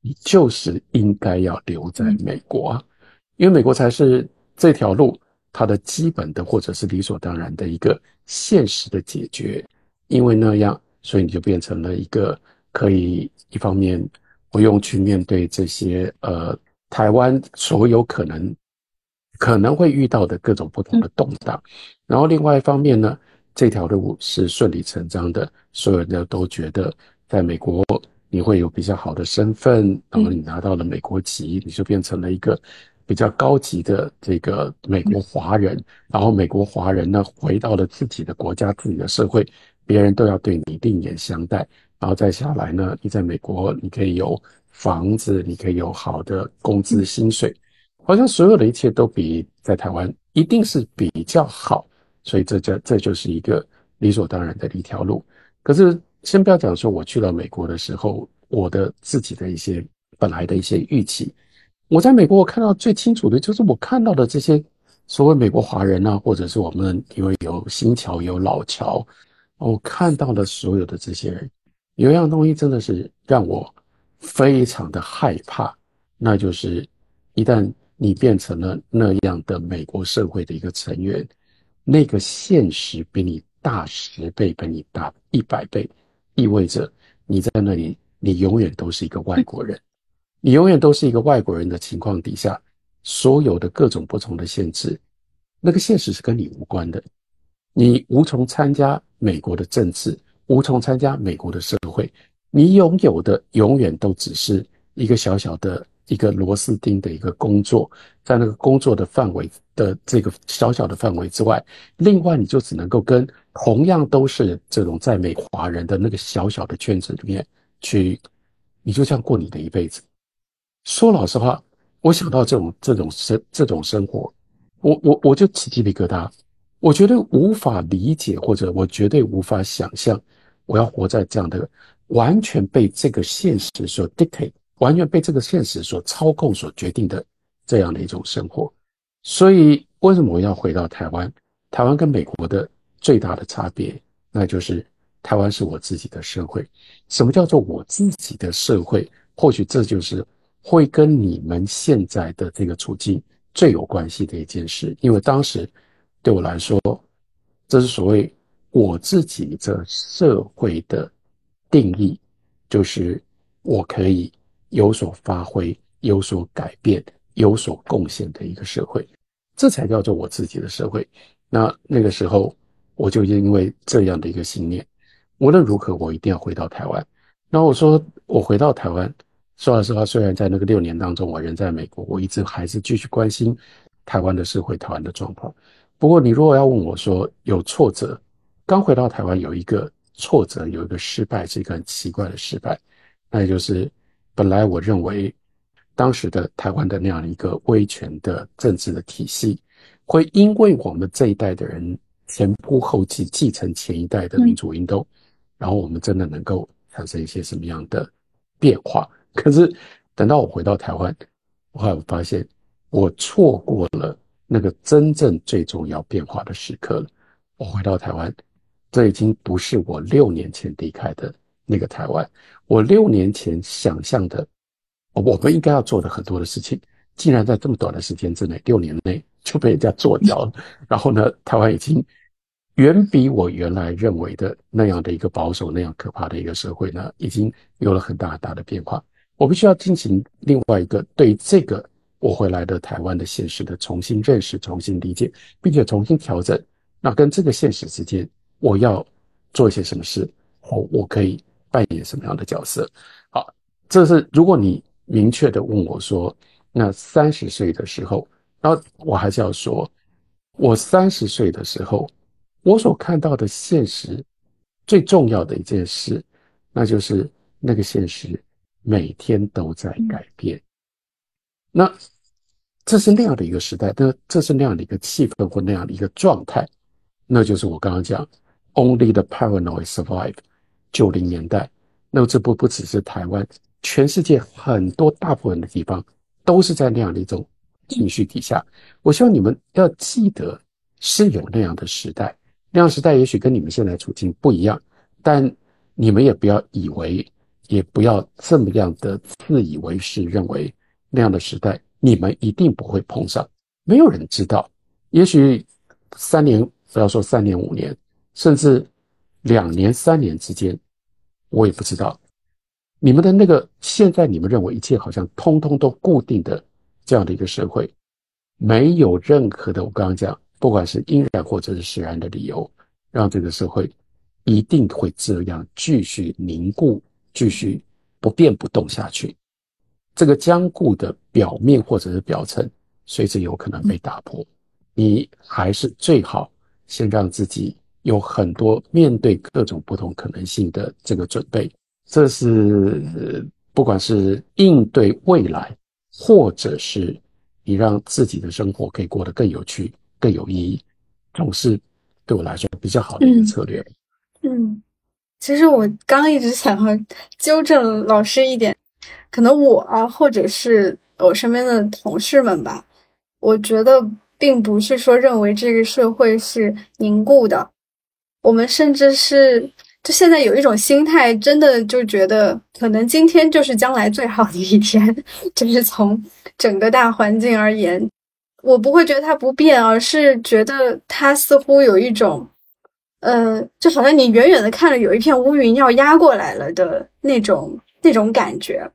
你就是应该要留在美国啊，因为美国才是这条路它的基本的或者是理所当然的一个现实的解决。因为那样，所以你就变成了一个可以一方面不用去面对这些呃台湾所有可能可能会遇到的各种不同的动荡，然后另外一方面呢，这条路是顺理成章的，所有人都觉得在美国。你会有比较好的身份，然后你拿到了美国籍，你就变成了一个比较高级的这个美国华人。然后美国华人呢，回到了自己的国家、自己的社会，别人都要对你另眼相待。然然后再下来呢，你在美国你可以有房子，你可以有好的工资薪水，好像所有的一切都比在台湾一定是比较好，所以这就这就是一个理所当然的一条路。可是先不要讲说我去了美国的时候，我的自己的一些本来的一些预期，我在美国我看到最清楚的就是我看到的这些。所谓美国华人啊，或者是我们因为有新桥有老桥，我看到的所有的这些人，有一样东西真的是让我非常的害怕，那就是一旦你变成了那样的美国社会的一个成员，那个现实比你大十倍，比你大一百倍，意味着你在那里，你永远都是一个外国人，你永远都是一个外国人的情况底下。所有的各种不同的限制，那个现实是跟你无关的，你无从参加美国的政治，无从参加美国的社会，你拥有的永远都只是一个小小的一个螺丝钉的一个工作，在那个工作的范围的这个小小的范围之外，另外你就只能够跟同样都是这种在美华人的那个小小的圈子里面去，你就这样过你的一辈子。说老实话。我想到这种这种生这种生活，我我我就起鸡皮疙瘩，我觉得无法理解，或者我绝对无法想象，我要活在这样的完全被这个现实所 dictate，完全被这个现实所操控、所决定的这样的一种生活。所以，为什么我要回到台湾？台湾跟美国的最大的差别，那就是台湾是我自己的社会。什么叫做我自己的社会？或许这就是。会跟你们现在的这个处境最有关系的一件事，因为当时对我来说，这是所谓我自己这社会的定义，就是我可以有所发挥、有所改变、有所贡献的一个社会，这才叫做我自己的社会。那那个时候，我就因为这样的一个信念，无论如何，我一定要回到台湾。那我说，我回到台湾。说老实话，虽然在那个六年当中，我人在美国，我一直还是继续关心台湾的社会、台湾的状况。不过，你如果要问我说有挫折，刚回到台湾有一个挫折，有一个失败，是一个很奇怪的失败，那也就是本来我认为当时的台湾的那样一个威权的政治的体系，会因为我们这一代的人前仆后继继承前一代的民主运动，然后我们真的能够产生一些什么样的变化？可是，等到我回到台湾，我后来发现，我错过了那个真正最重要变化的时刻了。我回到台湾，这已经不是我六年前离开的那个台湾。我六年前想象的，我们应该要做的很多的事情，竟然在这么短的时间之内，六年内就被人家做掉了。然后呢，台湾已经远比我原来认为的那样的一个保守、那样可怕的一个社会呢，已经有了很大很大的变化。我必须要进行另外一个对这个我回来的台湾的现实的重新认识、重新理解，并且重新调整。那跟这个现实之间，我要做一些什么事？我我可以扮演什么样的角色？好，这是如果你明确的问我说，那三十岁的时候，然后我还是要说，我三十岁的时候，我所看到的现实最重要的一件事，那就是那个现实。每天都在改变，那这是那样的一个时代，那这是那样的一个气氛或那样的一个状态，那就是我刚刚讲，Only the paranoid survive。九零年代，那这不不只是台湾，全世界很多大部分的地方都是在那样的一种情绪底下。我希望你们要记得，是有那样的时代，那样时代也许跟你们现在处境不一样，但你们也不要以为。也不要这么样的自以为是，认为那样的时代你们一定不会碰上。没有人知道，也许三年，不要说三年五年，甚至两年三年之间，我也不知道。你们的那个现在你们认为一切好像通通都固定的这样的一个社会，没有任何的我刚刚讲，不管是因然或者是使然的理由，让这个社会一定会这样继续凝固。继续不变不动下去，这个坚固的表面或者是表层，随时有可能被打破。你还是最好先让自己有很多面对各种不同可能性的这个准备，这是不管是应对未来，或者是你让自己的生活可以过得更有趣、更有意义，总是对我来说比较好的一个策略。嗯，其实我刚刚一直想要纠正老师一点，可能我啊，或者是我身边的同事们吧，我觉得并不是说认为这个社会是凝固的，我们甚至是。就现在有一种心态，真的就觉得可能今天就是将来最好的一天，就是从整个大环境而言，我不会觉得它不变，而是觉得它似乎有一种，呃，就好像你远远的看了有一片乌云要压过来了的那种那种感觉。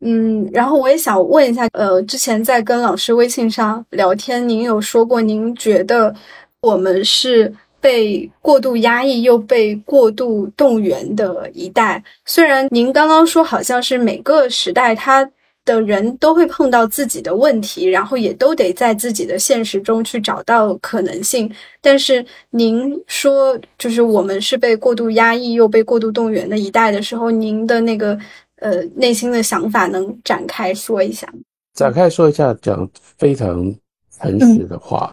嗯，然后我也想问一下，呃，之前在跟老师微信上聊天，您有说过，您觉得我们是。被过度压抑又被过度动员的一代，虽然您刚刚说好像是每个时代他的人都会碰到自己的问题，然后也都得在自己的现实中去找到可能性，但是您说就是我们是被过度压抑又被过度动员的一代的时候，您的那个呃内心的想法能展开说一下？展开说一下，讲非常诚实的话，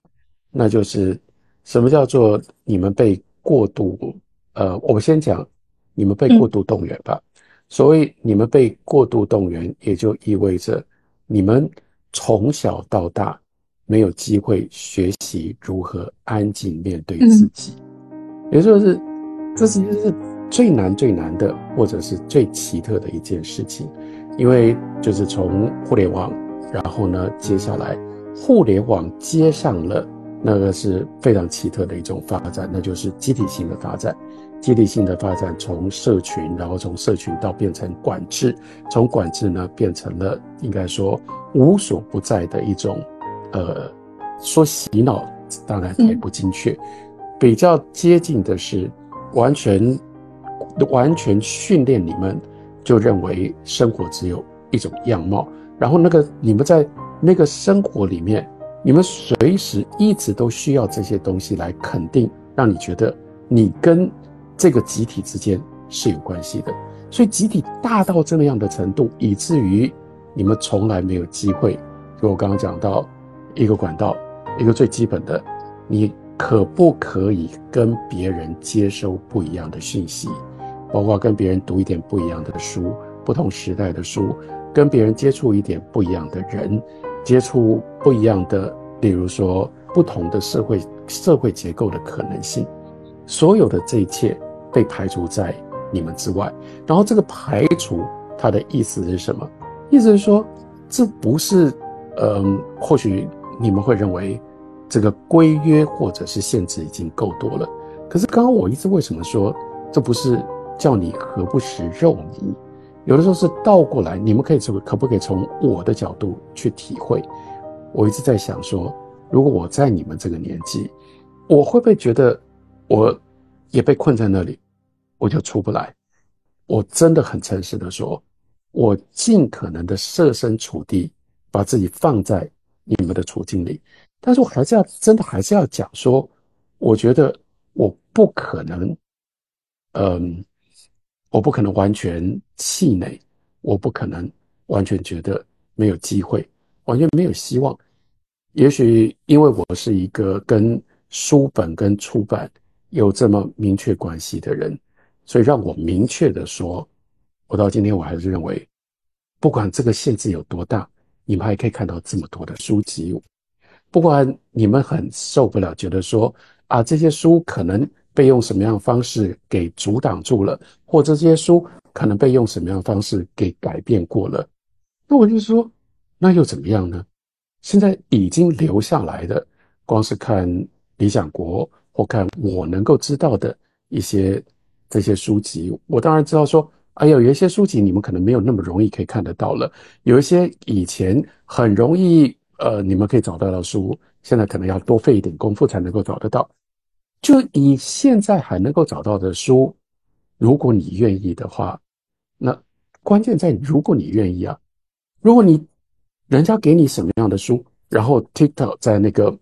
那就是。什么叫做你们被过度？呃，我先讲你们被过度动员吧。所谓你们被过度动员，也就意味着你们从小到大没有机会学习如何安静面对自己。也就是，这其实是最难最难的，或者是最奇特的一件事情。因为就是从互联网，然后呢，接下来互联网接上了。那个是非常奇特的一种发展，那就是集体性的发展。集体性的发展从社群，然后从社群到变成管制，从管制呢变成了应该说无所不在的一种，呃，说洗脑当然也不精确，比较接近的是完全完全训练你们，就认为生活只有一种样貌，然后那个你们在那个生活里面。你们随时一直都需要这些东西来肯定，让你觉得你跟这个集体之间是有关系的。所以集体大到这么样的程度，以至于你们从来没有机会。就我刚刚讲到一个管道，一个最基本的，你可不可以跟别人接收不一样的讯息，包括跟别人读一点不一样的书，不同时代的书，跟别人接触一点不一样的人。接触不一样的，比如说不同的社会社会结构的可能性，所有的这一切被排除在你们之外。然后这个排除它的意思是什么？意思是说，这不是，嗯，或许你们会认为这个规约或者是限制已经够多了。可是刚刚我一直为什么说这不是叫你何不食肉糜？有的时候是倒过来，你们可以从可不可以从我的角度去体会？我一直在想说，如果我在你们这个年纪，我会不会觉得我也被困在那里，我就出不来？我真的很诚实的说，我尽可能的设身处地，把自己放在你们的处境里，但是我还是要真的还是要讲说，我觉得我不可能，嗯。我不可能完全气馁，我不可能完全觉得没有机会，完全没有希望。也许因为我是一个跟书本跟出版有这么明确关系的人，所以让我明确的说，我到今天我还是认为，不管这个限制有多大，你们还可以看到这么多的书籍。不管你们很受不了，觉得说啊这些书可能。被用什么样的方式给阻挡住了，或者这些书可能被用什么样的方式给改变过了？那我就说，那又怎么样呢？现在已经留下来的，光是看《理想国》或看我能够知道的一些这些书籍，我当然知道说，哎呀，有一些书籍你们可能没有那么容易可以看得到了，有一些以前很容易，呃，你们可以找到的书，现在可能要多费一点功夫才能够找得到。就你现在还能够找到的书，如果你愿意的话，那关键在如果你愿意啊。如果你人家给你什么样的书，然后 TikTok 在那个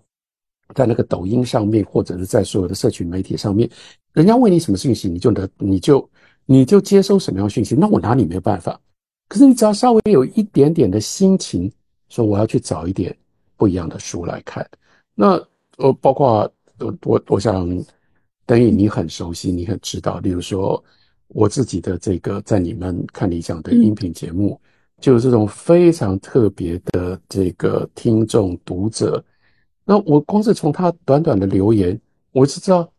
在那个抖音上面，或者是在所有的社群媒体上面，人家问你什么信息，你就得你就你就接收什么样讯息，那我拿你没有办法。可是你只要稍微有一点点的心情，说我要去找一点不一样的书来看，那呃，包括我我我想，等于你很熟悉，你很知道，例如说我自己的这个在你们看理想的音频节目，就有这种非常特别的这个听众读者，那我光是从他短短的留言，我就知道，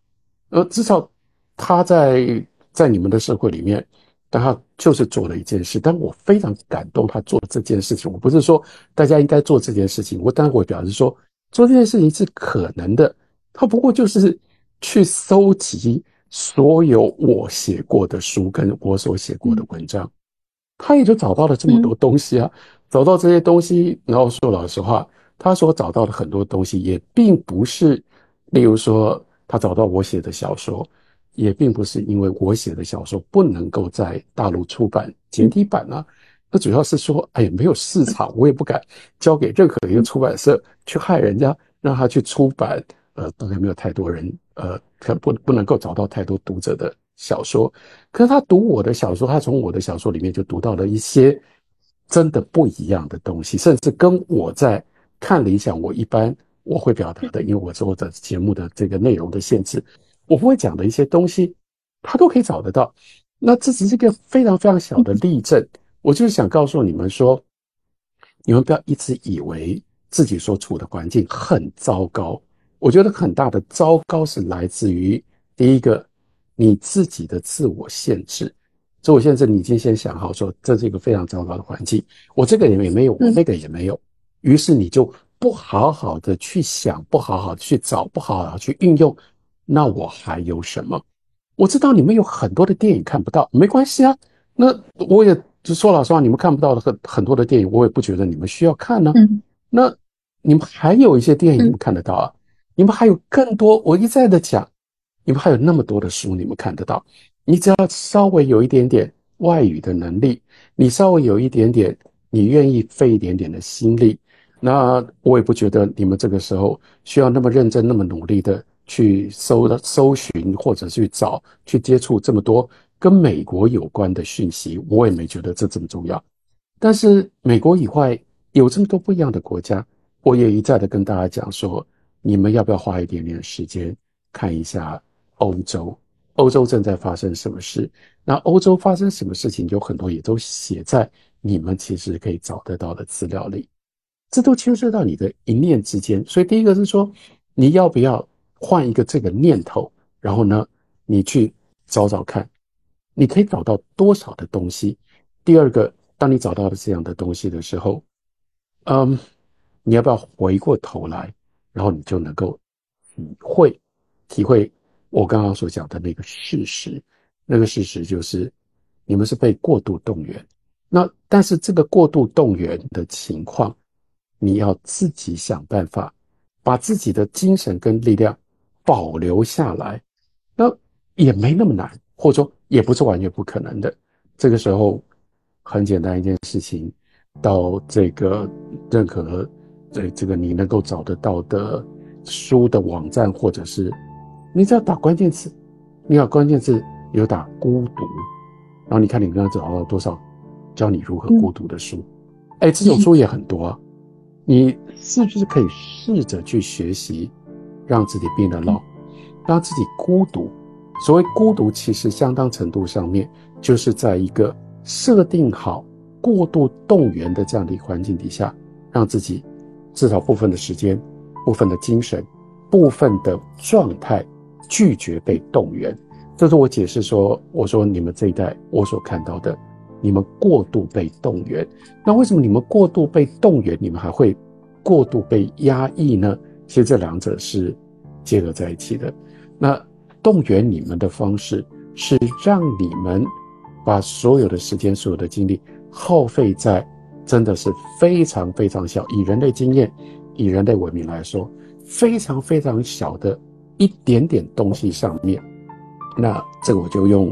呃，至少他在。在你们的社会里面，但他就是做了一件事，但我非常感动他做这件事情。我不是说大家应该做这件事情，我当然会表示说做这件事情是可能的。他不过就是去搜集所有我写过的书跟我所写过的文章，他也就找到了这么多东西啊。找到这些东西，然后说老实话，他所找到的很多东西也并不是，例如说他找到我写的小说。也并不是因为我写的小说不能够在大陆出版简体版啊，那主要是说，哎呀，没有市场，我也不敢交给任何一个出版社去害人家，让他去出版，呃，大概没有太多人，呃，可不不能够找到太多读者的小说。可是他读我的小说，他从我的小说里面就读到了一些真的不一样的东西，甚至跟我在看理想，我一般我会表达的，因为我做的节目的这个内容的限制。我不会讲的一些东西，他都可以找得到。那这只是一个非常非常小的例证。我就是想告诉你们说，你们不要一直以为自己所处的环境很糟糕。我觉得很大的糟糕是来自于第一个，你自己的自我限制。自我限制，你已经先想好说，这是一个非常糟糕的环境。我这个也没有，我那个也没有。于是你就不好好的去想，不好好的去找，不好好去运用。那我还有什么？我知道你们有很多的电影看不到，没关系啊。那我也就说老实话，你们看不到的很很多的电影，我也不觉得你们需要看呢。那你们还有一些电影你们看得到啊？你们还有更多，我一再的讲，你们还有那么多的书你们看得到。你只要稍微有一点点外语的能力，你稍微有一点点，你愿意费一点点的心力，那我也不觉得你们这个时候需要那么认真、那么努力的。去搜搜寻或者去找去接触这么多跟美国有关的讯息，我也没觉得这这么重要。但是美国以外有这么多不一样的国家，我也一再的跟大家讲说，你们要不要花一点点时间看一下欧洲？欧洲正在发生什么事？那欧洲发生什么事情，有很多也都写在你们其实可以找得到的资料里。这都牵涉到你的一念之间。所以第一个是说，你要不要？换一个这个念头，然后呢，你去找找看，你可以找到多少的东西。第二个，当你找到了这样的东西的时候，嗯，你要不要回过头来，然后你就能够体会体会我刚刚所讲的那个事实。那个事实就是，你们是被过度动员。那但是这个过度动员的情况，你要自己想办法，把自己的精神跟力量。保留下来，那也没那么难，或者说也不是完全不可能的。这个时候很简单一件事情，到这个任何这这个你能够找得到的书的网站，或者是你只要打关键词，你要关键字有打孤独，然后你看你刚刚找到多少教你如何孤独的书，哎，这种书也很多啊，你是不是可以试着去学习？让自己变得老，让自己孤独。所谓孤独，其实相当程度上面就是在一个设定好过度动员的这样的一个环境底下，让自己至少部分的时间、部分的精神、部分的状态拒绝被动员。这是我解释说，我说你们这一代我所看到的，你们过度被动员。那为什么你们过度被动员，你们还会过度被压抑呢？其实这两者是结合在一起的。那动员你们的方式是让你们把所有的时间、所有的精力耗费在真的是非常非常小，以人类经验、以人类文明来说，非常非常小的一点点东西上面。那这个我就用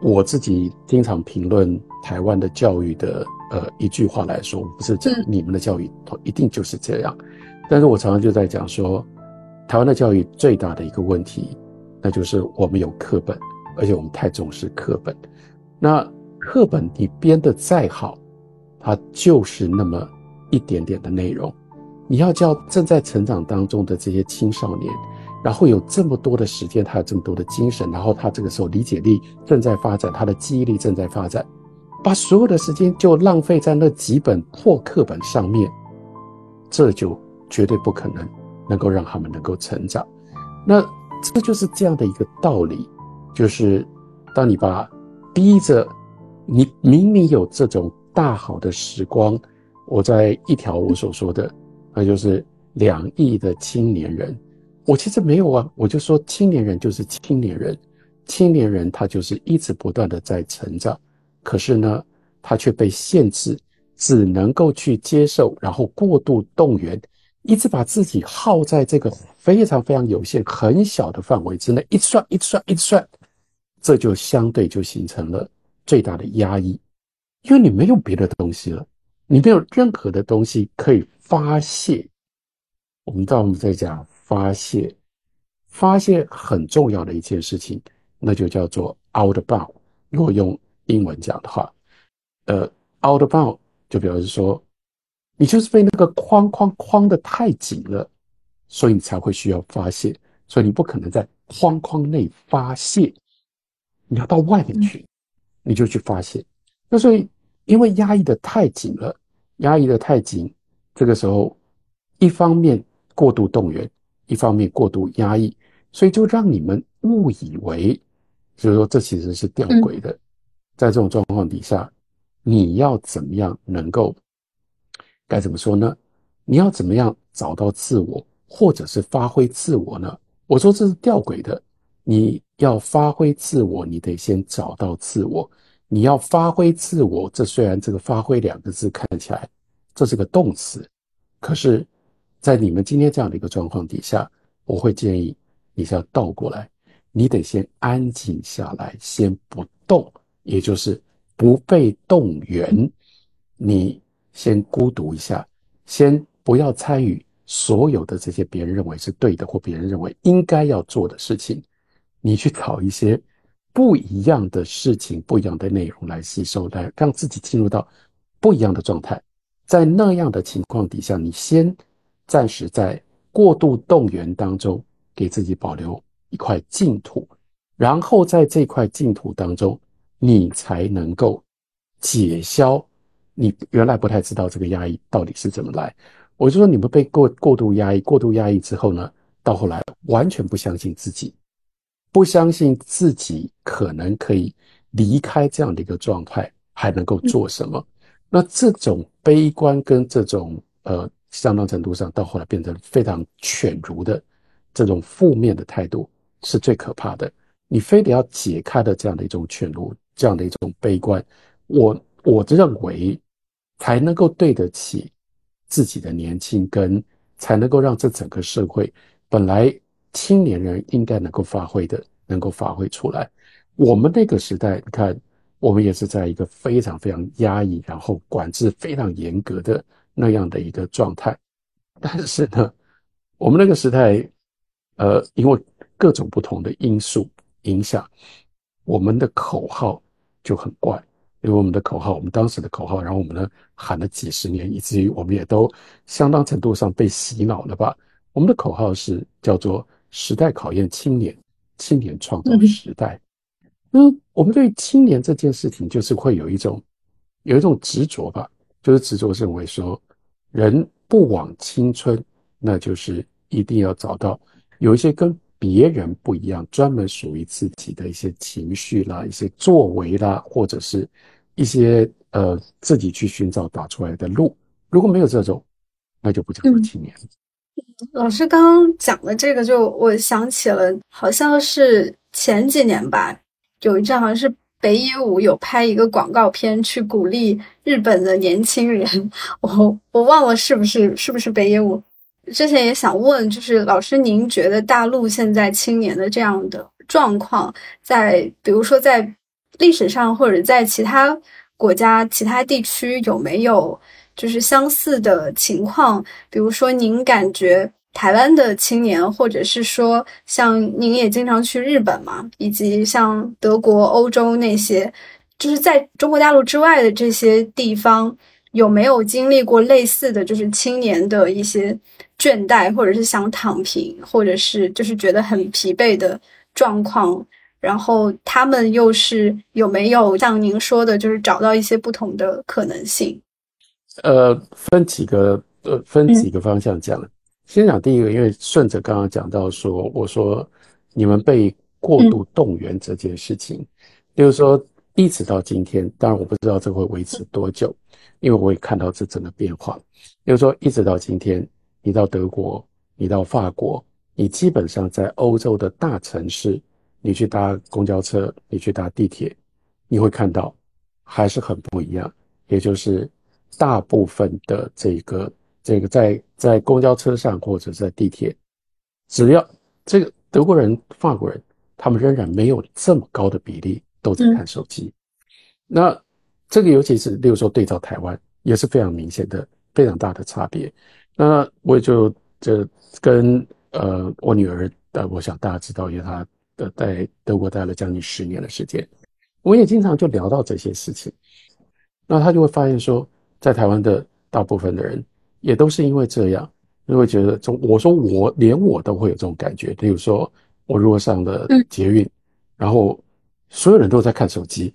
我自己经常评论台湾的教育的呃一句话来说，不是这你们的教育一定就是这样。但是我常常就在讲说，台湾的教育最大的一个问题，那就是我们有课本，而且我们太重视课本。那课本你编的再好，它就是那么一点点的内容。你要叫正在成长当中的这些青少年，然后有这么多的时间，他有这么多的精神，然后他这个时候理解力正在发展，他的记忆力正在发展，把所有的时间就浪费在那几本破课本上面，这就绝对不可能能够让他们能够成长。那这就是这样的一个道理，就是当你把逼着你明明有这种大好的时光，我在一条我所说的。那就是两亿的青年人，我其实没有啊，我就说青年人就是青年人，青年人他就是一直不断的在成长，可是呢，他却被限制，只能够去接受，然后过度动员，一直把自己耗在这个非常非常有限、很小的范围之内，一直算一直算一直算，这就相对就形成了最大的压抑，因为你没有别的东西了，你没有任何的东西可以。发泄，我们到我们在讲发泄，发泄很重要的一件事情，那就叫做 outbound。如果用英文讲的话，呃，outbound 就表示说，你就是被那个框框框的太紧了，所以你才会需要发泄，所以你不可能在框框内发泄，你要到外面去，你就去发泄。那所以因为压抑的太紧了，压抑的太紧。这个时候，一方面过度动员，一方面过度压抑，所以就让你们误以为，就是说这其实是吊诡的。在这种状况底下，你要怎么样能够，该怎么说呢？你要怎么样找到自我，或者是发挥自我呢？我说这是吊诡的。你要发挥自我，你得先找到自我。你要发挥自我，这虽然这个“发挥”两个字看起来。这是个动词，可是，在你们今天这样的一个状况底下，我会建议你是要倒过来，你得先安静下来，先不动，也就是不被动员，你先孤独一下，先不要参与所有的这些别人认为是对的或别人认为应该要做的事情，你去找一些不一样的事情、不一样的内容来吸收，来让自己进入到不一样的状态。在那样的情况底下，你先暂时在过度动员当中，给自己保留一块净土，然后在这块净土当中，你才能够解消你原来不太知道这个压抑到底是怎么来。我就说你们被过过度压抑，过度压抑之后呢，到后来完全不相信自己，不相信自己可能可以离开这样的一个状态，还能够做什么。那这种悲观跟这种呃，相当程度上到后来变成非常犬儒的这种负面的态度，是最可怕的。你非得要解开的这样的一种犬儒，这样的一种悲观，我我认为才能够对得起自己的年轻，跟才能够让这整个社会本来青年人应该能够发挥的，能够发挥出来。我们那个时代，你看。我们也是在一个非常非常压抑，然后管制非常严格的那样的一个状态。但是呢，我们那个时代，呃，因为各种不同的因素影响，我们的口号就很怪。因为我们的口号，我们当时的口号，然后我们呢喊了几十年，以至于我们也都相当程度上被洗脑了吧。我们的口号是叫做“时代考验青年，青年创造时代”。那，我们对青年这件事情，就是会有一种有一种执着吧，就是执着认为说，人不枉青春，那就是一定要找到有一些跟别人不一样，专门属于自己的一些情绪啦、一些作为啦，或者是一些呃自己去寻找打出来的路。如果没有这种，那就不叫做青年。老师刚刚讲的这个，就我想起了，好像是前几年吧。有一阵好像是北野武有拍一个广告片去鼓励日本的年轻人，我我忘了是不是是不是北野武。之前也想问，就是老师，您觉得大陆现在青年的这样的状况，在比如说在历史上或者在其他国家、其他地区有没有就是相似的情况？比如说您感觉？台湾的青年，或者是说像您也经常去日本嘛，以及像德国、欧洲那些，就是在中国大陆之外的这些地方，有没有经历过类似的就是青年的一些倦怠，或者是想躺平，或者是就是觉得很疲惫的状况？然后他们又是有没有像您说的，就是找到一些不同的可能性？呃，分几个呃，分几个方向讲。先讲第一个，因为顺着刚刚讲到说，我说你们被过度动员这件事情，就是说一直到今天，当然我不知道这会维持多久，因为我也看到这整个变化。就是说一直到今天，你到德国，你到法国，你基本上在欧洲的大城市。你去搭公交车，你去搭地铁，你会看到还是很不一样。也就是大部分的这个这个在在公交车上或者在地铁，只要这个德国人、法国人，他们仍然没有这么高的比例都在看手机。那这个尤其是例如说对照台湾，也是非常明显的、非常大的差别。那我就这跟呃我女儿，呃，我想大家知道，因为她。的在德国待了将近十年的时间，我也经常就聊到这些事情。那她就会发现说，在台湾的大部分的人也都是因为这样，就会觉得，从我说我连我都会有这种感觉。比如说，我如果上了捷运，然后所有人都在看手机，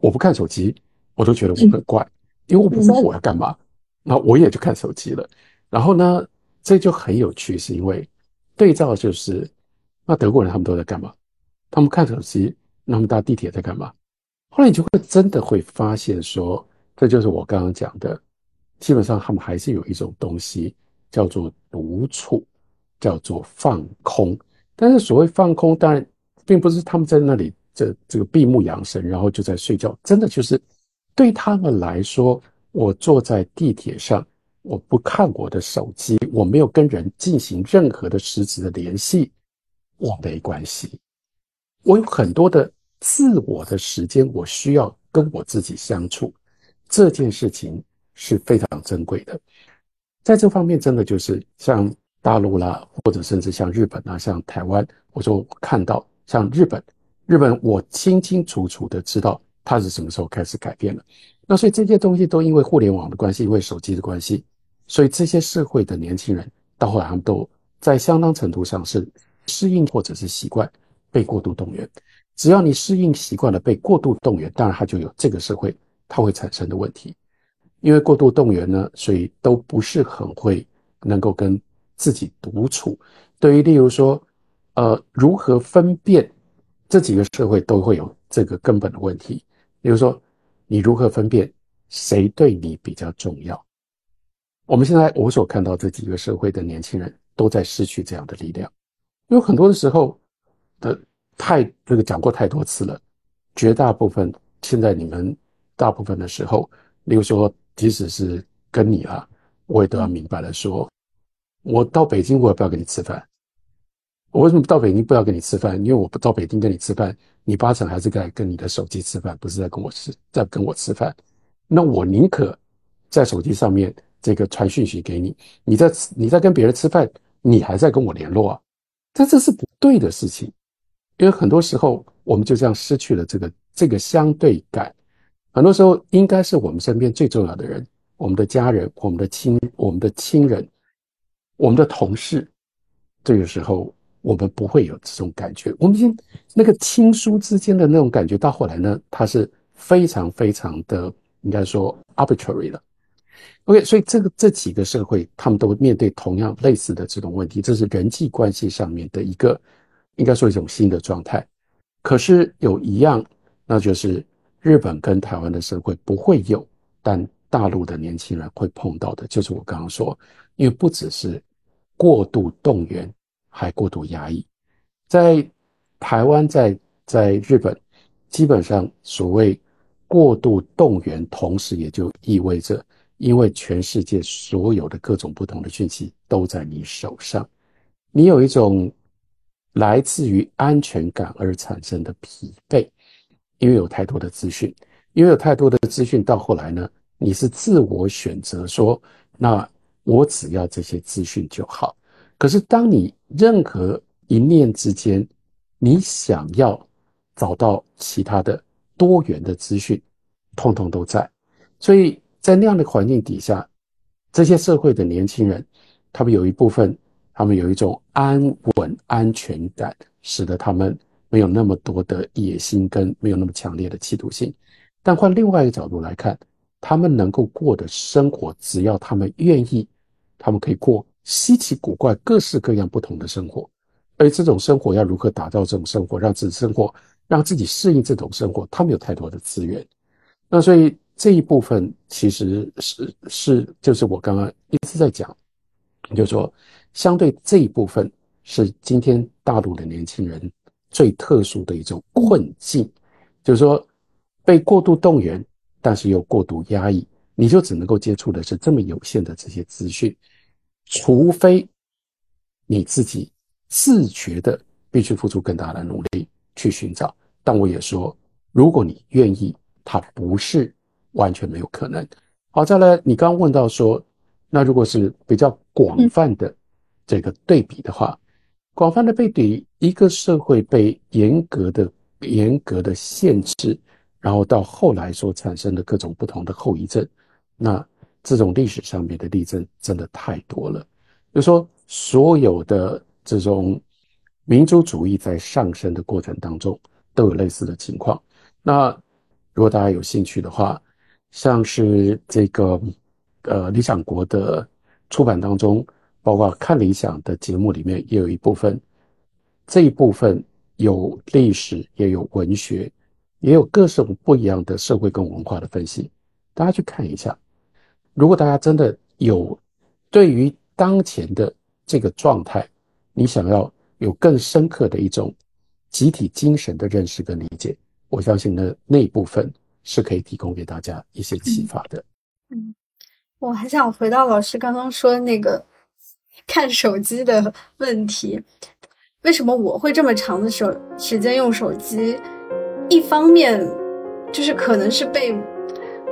我不看手机，我都觉得我很怪，因为我不知道我要干嘛，那我也就看手机了。然后呢，这就很有趣，是因为对照就是。那德国人他们都在干嘛？他们看手机，那么搭地铁在干嘛？后来你就会真的会发现，说这就是我刚刚讲的，基本上他们还是有一种东西叫做独处，叫做放空。但是所谓放空，当然并不是他们在那里这这个闭目养神，然后就在睡觉。真的就是对他们来说，我坐在地铁上，我不看我的手机，我没有跟人进行任何的实质的联系。我没关系，我有很多的自我的时间，我需要跟我自己相处，这件事情是非常珍贵的。在这方面，真的就是像大陆啦，或者甚至像日本啊，像台湾，我就看到像日本，日本我清清楚楚的知道它是什么时候开始改变了。那所以这些东西都因为互联网的关系，因为手机的关系，所以这些社会的年轻人到后来他们都在相当程度上是。适应或者是习惯被过度动员，只要你适应习惯了被过度动员，当然它就有这个社会它会产生的问题。因为过度动员呢，所以都不是很会能够跟自己独处。对于例如说，呃，如何分辨这几个社会都会有这个根本的问题。比如说，你如何分辨谁对你比较重要？我们现在我所看到这几个社会的年轻人都在失去这样的力量。有很多的时候的太这个讲过太多次了，绝大部分现在你们大部分的时候，例如说，即使是跟你啊，我也都要明白了，说我到北京我也不要跟你吃饭。我为什么到北京不要跟你吃饭？因为我不到北京跟你吃饭，你八成还是在跟你的手机吃饭，不是在跟我吃，在跟我吃饭。那我宁可在手机上面这个传讯息给你，你在你在跟别人吃饭，你还在跟我联络啊。但这是不对的事情，因为很多时候我们就这样失去了这个这个相对感。很多时候应该是我们身边最重要的人，我们的家人、我们的亲、我们的亲人、我们的同事。这个时候我们不会有这种感觉。我们已经那个亲疏之间的那种感觉，到后来呢，它是非常非常的应该说 arbitrary 了。OK，所以这个这几个社会，他们都面对同样类似的这种问题，这是人际关系上面的一个，应该说一种新的状态。可是有一样，那就是日本跟台湾的社会不会有，但大陆的年轻人会碰到的，就是我刚刚说，因为不只是过度动员，还过度压抑。在台湾，在在日本，基本上所谓过度动员，同时也就意味着。因为全世界所有的各种不同的讯息都在你手上，你有一种来自于安全感而产生的疲惫，因为有太多的资讯，因为有太多的资讯，到后来呢，你是自我选择说，那我只要这些资讯就好。可是当你任何一念之间，你想要找到其他的多元的资讯，通通都在。所以在那样的环境底下，这些社会的年轻人，他们有一部分，他们有一种安稳安全感，使得他们没有那么多的野心跟没有那么强烈的企图性。但换另外一个角度来看，他们能够过的生活，只要他们愿意，他们可以过稀奇古怪、各式各样不同的生活。而这种生活要如何打造这种生活，让自己生活，让自己适应这种生活，他们有太多的资源。那所以这一部分其实是是就是我刚刚一直在讲，就是说相对这一部分是今天大陆的年轻人最特殊的一种困境，就是说被过度动员，但是又过度压抑，你就只能够接触的是这么有限的这些资讯，除非你自己。自觉的必须付出更大的努力去寻找，但我也说，如果你愿意，它不是完全没有可能。好，再来，你刚刚问到说，那如果是比较广泛的这个对比的话，广泛的对比，一个社会被严格的、严格的限制，然后到后来所产生的各种不同的后遗症，那这种历史上面的例证真的太多了。就说所有的。这种民族主义在上升的过程当中，都有类似的情况。那如果大家有兴趣的话，像是这个呃理想国的出版当中，包括看理想的节目里面，也有一部分，这一部分有历史，也有文学，也有各种不一样的社会跟文化的分析。大家去看一下，如果大家真的有对于当前的这个状态，你想要有更深刻的一种集体精神的认识跟理解，我相信呢那一部分是可以提供给大家一些启发的。嗯，我还想回到老师刚刚说的那个看手机的问题，为什么我会这么长的手时间用手机？一方面就是可能是被。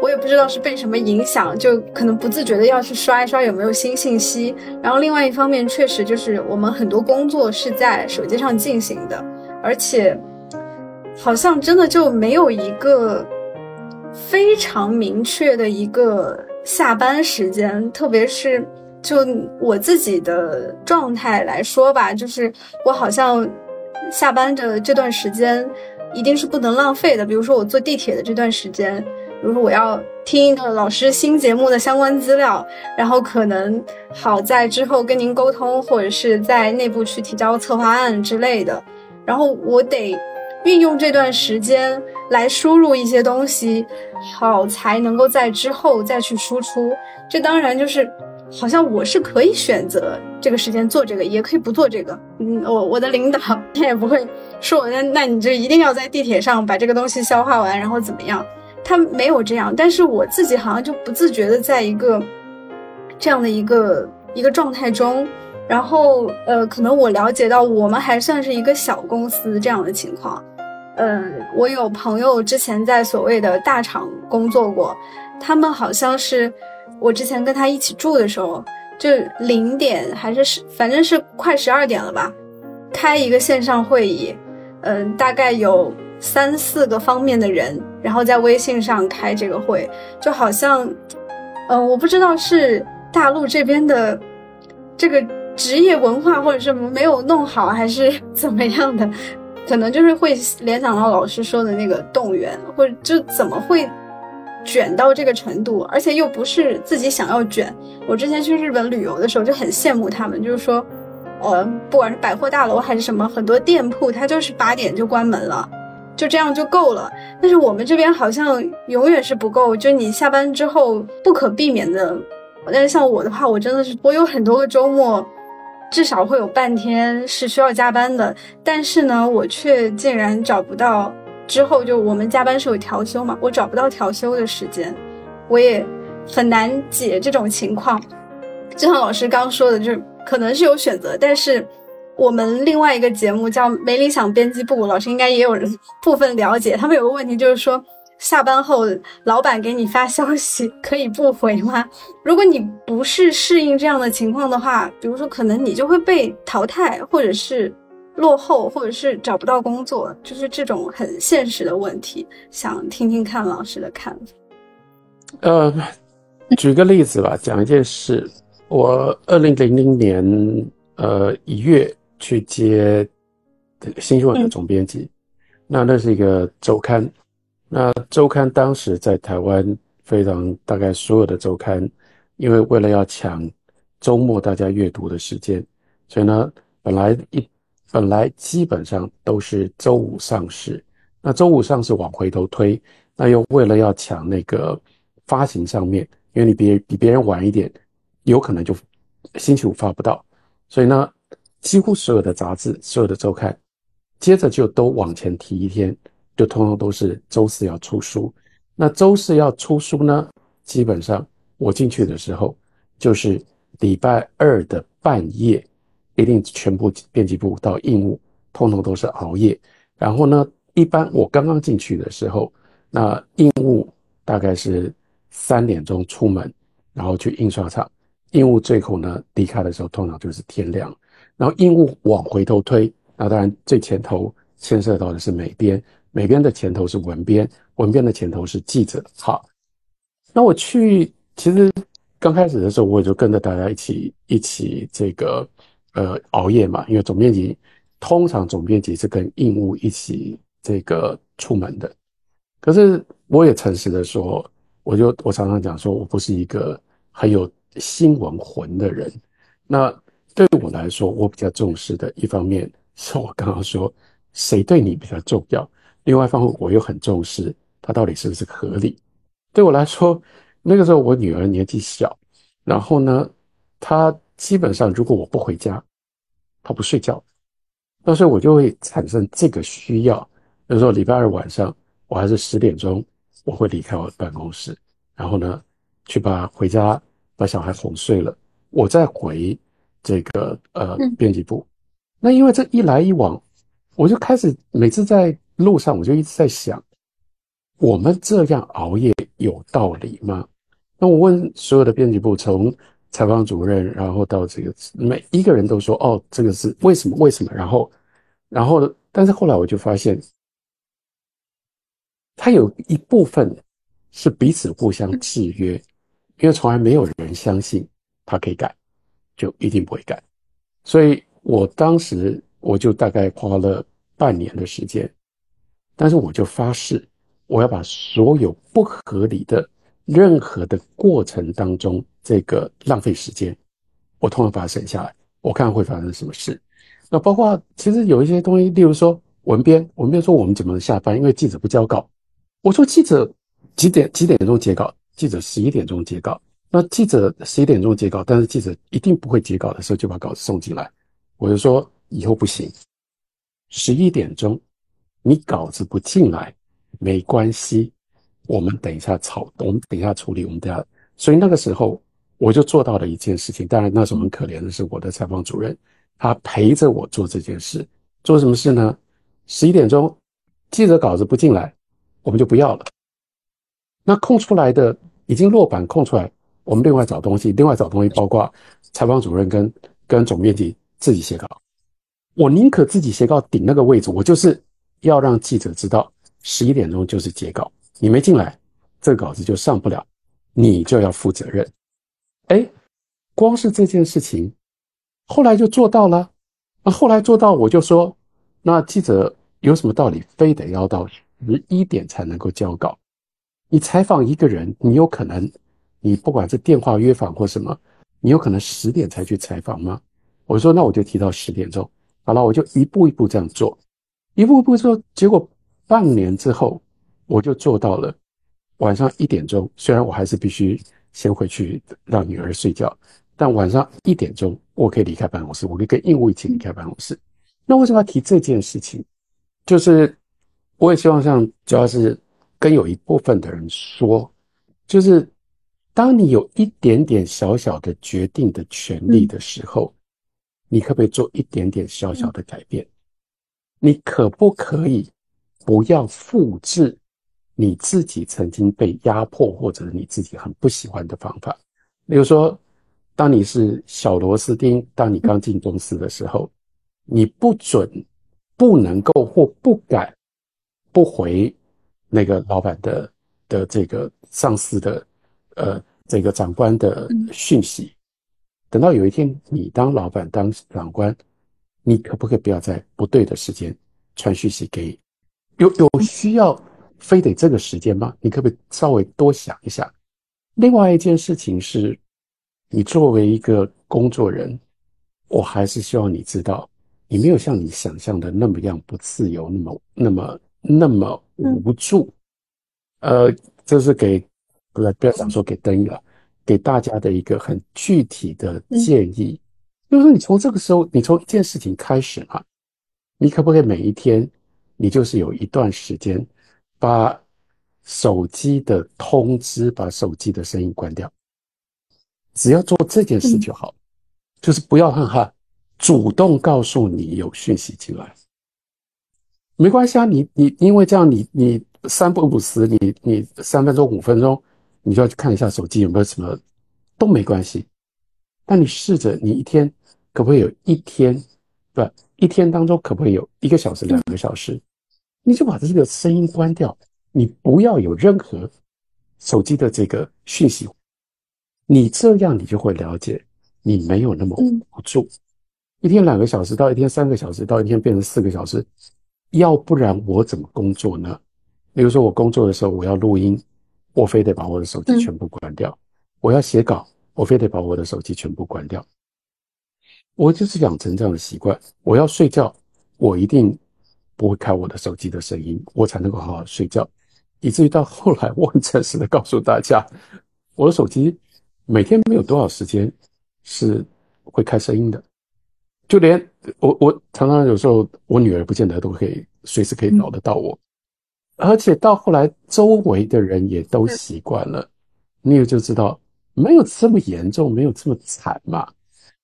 我也不知道是被什么影响，就可能不自觉的要去刷一刷有没有新信息。然后另外一方面，确实就是我们很多工作是在手机上进行的，而且好像真的就没有一个非常明确的一个下班时间。特别是就我自己的状态来说吧，就是我好像下班的这段时间一定是不能浪费的。比如说我坐地铁的这段时间。比如说我要听一个老师新节目的相关资料，然后可能好在之后跟您沟通，或者是在内部去提交策划案之类的，然后我得运用这段时间来输入一些东西，好才能够在之后再去输出。这当然就是好像我是可以选择这个时间做这个，也可以不做这个。嗯，我我的领导他也不会说我那那你就一定要在地铁上把这个东西消化完，然后怎么样。他没有这样，但是我自己好像就不自觉的在一个这样的一个一个状态中，然后呃，可能我了解到我们还算是一个小公司这样的情况，嗯，我有朋友之前在所谓的大厂工作过，他们好像是我之前跟他一起住的时候，就零点还是十，反正是快十二点了吧，开一个线上会议，嗯，大概有。三四个方面的人，然后在微信上开这个会，就好像，嗯，我不知道是大陆这边的这个职业文化或者是没有弄好，还是 怎么样的，可能就是会联想到老师说的那个动员，或者就怎么会卷到这个程度，而且又不是自己想要卷。我之前去日本旅游的时候就很羡慕他们，就是说，呃，不管是百货大楼还是什么，很多店铺它就是八点就关门了。就这样就够了，但是我们这边好像永远是不够。就你下班之后不可避免的，但是像我的话，我真的是我有很多个周末，至少会有半天是需要加班的。但是呢，我却竟然找不到之后就我们加班是有调休嘛，我找不到调休的时间，我也很难解这种情况。就像老师刚说的，就是可能是有选择，但是。我们另外一个节目叫《没理想编辑部》，老师应该也有人 部分了解。他们有个问题就是说，下班后老板给你发消息可以不回吗？如果你不是适应这样的情况的话，比如说可能你就会被淘汰，或者是落后，或者是找不到工作，就是这种很现实的问题，想听听看老师的看法。呃，举个例子吧，讲一件事。我二零零零年呃一月去接新新闻的总编辑，那那是一个周刊，那周刊当时在台湾非常大概所有的周刊，因为为了要抢周末大家阅读的时间，所以呢本来一本来基本上都是周五上市，那周五上市往回头推，那又为了要抢那个发行上面，因为你比比别人晚一点。有可能就星期五发不到，所以呢，几乎所有的杂志、所有的周刊，接着就都往前提一天，就通通都是周四要出书。那周四要出书呢，基本上我进去的时候，就是礼拜二的半夜，一定全部编辑部到印务，通通都是熬夜。然后呢，一般我刚刚进去的时候，那印务大概是三点钟出门，然后去印刷厂。印务最后呢离开的时候，通常就是天亮。然后印务往回头推，那当然最前头牵涉到的是美编，美编的前头是文编，文编的前头是记者。好，那我去，其实刚开始的时候，我也就跟着大家一起一起这个呃熬夜嘛，因为总编辑通常总编辑是跟印务一起这个出门的。可是我也诚实的说，我就我常常讲说，我不是一个很有。新闻魂的人，那对我来说，我比较重视的一方面是我刚刚说谁对你比较重要，另外一方面我又很重视他到底是不是合理。对我来说，那个时候我女儿年纪小，然后呢，她基本上如果我不回家，他不睡觉，那时候我就会产生这个需要。比如说礼拜二晚上，我还是十点钟我会离开我的办公室，然后呢，去把回家。把小孩哄睡了，我再回这个呃编辑部。那因为这一来一往，我就开始每次在路上，我就一直在想：我们这样熬夜有道理吗？那我问所有的编辑部，从采访主任，然后到这个每一个人都说：“哦，这个是为什么？为什么？”然后，然后，但是后来我就发现，他有一部分是彼此互相制约。因为从来没有人相信他可以改，就一定不会改。所以我当时我就大概花了半年的时间，但是我就发誓，我要把所有不合理的任何的过程当中这个浪费时间，我通常把它省下来。我看会发生什么事。那包括其实有一些东西，例如说文编，文编说我们怎么下班？因为记者不交稿。我说记者几点几点钟截稿？记者十一点钟截稿，那记者十一点钟截稿，但是记者一定不会截稿的时候就把稿子送进来。我就说以后不行，十一点钟你稿子不进来没关系，我们等一下草，我们等一下处理，我们等下。所以那个时候我就做到了一件事情。当然那时候很可怜的是我的采访主任，他陪着我做这件事。做什么事呢？十一点钟记者稿子不进来，我们就不要了。那空出来的已经落版空出来，我们另外找东西，另外找东西，包括采访主任跟跟总编辑自己写稿。我宁可自己写稿顶那个位置，我就是要让记者知道十一点钟就是截稿，你没进来，这个稿子就上不了，你就要负责任。哎，光是这件事情，后来就做到了。那后来做到，我就说，那记者有什么道理，非得要到十一点才能够交稿？你采访一个人，你有可能，你不管是电话约访或什么，你有可能十点才去采访吗？我说那我就提到十点钟，好了，我就一步一步这样做，一步一步做，结果半年之后，我就做到了晚上一点钟，虽然我还是必须先回去让女儿睡觉，但晚上一点钟我可以离开办公室，我可以跟应务一起离开办公室。那为什么要提这件事情？就是我也希望像主要是。跟有一部分的人说，就是当你有一点点小小的决定的权利的时候，你可不可以做一点点小小的改变？你可不可以不要复制你自己曾经被压迫或者你自己很不喜欢的方法？例如说，当你是小螺丝钉，当你刚进公司的时候，你不准、不能够或不敢不回那个老板的的这个上司的呃这个长官的讯息。等到有一天你当老板、当长官，你可不可以不要在不对的时间传讯息给？有有需要非得这个时间吗？你可不可以稍微多想一下？另外一件事情是，你作为一个工作人，我还是希望你知道，你没有像你想象的那么样不自由，那么那么那么无助。呃，这是给不要不要想说给灯了，给大家的一个很具体的建议，就是说你从这个时候，你从一件事情开始嘛，你可不可以每一天？你就是有一段时间，把手机的通知、把手机的声音关掉，只要做这件事就好，就是不要让他主动告诉你有讯息进来，没关系啊，你你因为这样，你你三不五时，你你三分钟五分钟，你就要去看一下手机有没有什么，都没关系。但你试着，你一天可不可以有一天，不一天当中可不可以有一个小时、两个小时？你就把这个声音关掉，你不要有任何手机的这个讯息，你这样你就会了解，你没有那么无助。一天两个小时到一天三个小时到一天变成四个小时，要不然我怎么工作呢？比如说我工作的时候我要录音，我非得把我的手机全部关掉；我要写稿，我非得把我的手机全部关掉。我就是养成这样的习惯，我要睡觉，我一定。不会开我的手机的声音，我才能够好好睡觉。以至于到后来，我很诚实的告诉大家，我的手机每天没有多少时间是会开声音的。就连我，我常常有时候，我女儿不见得都可以随时可以找得到我。而且到后来，周围的人也都习惯了，你也就知道没有这么严重，没有这么惨嘛。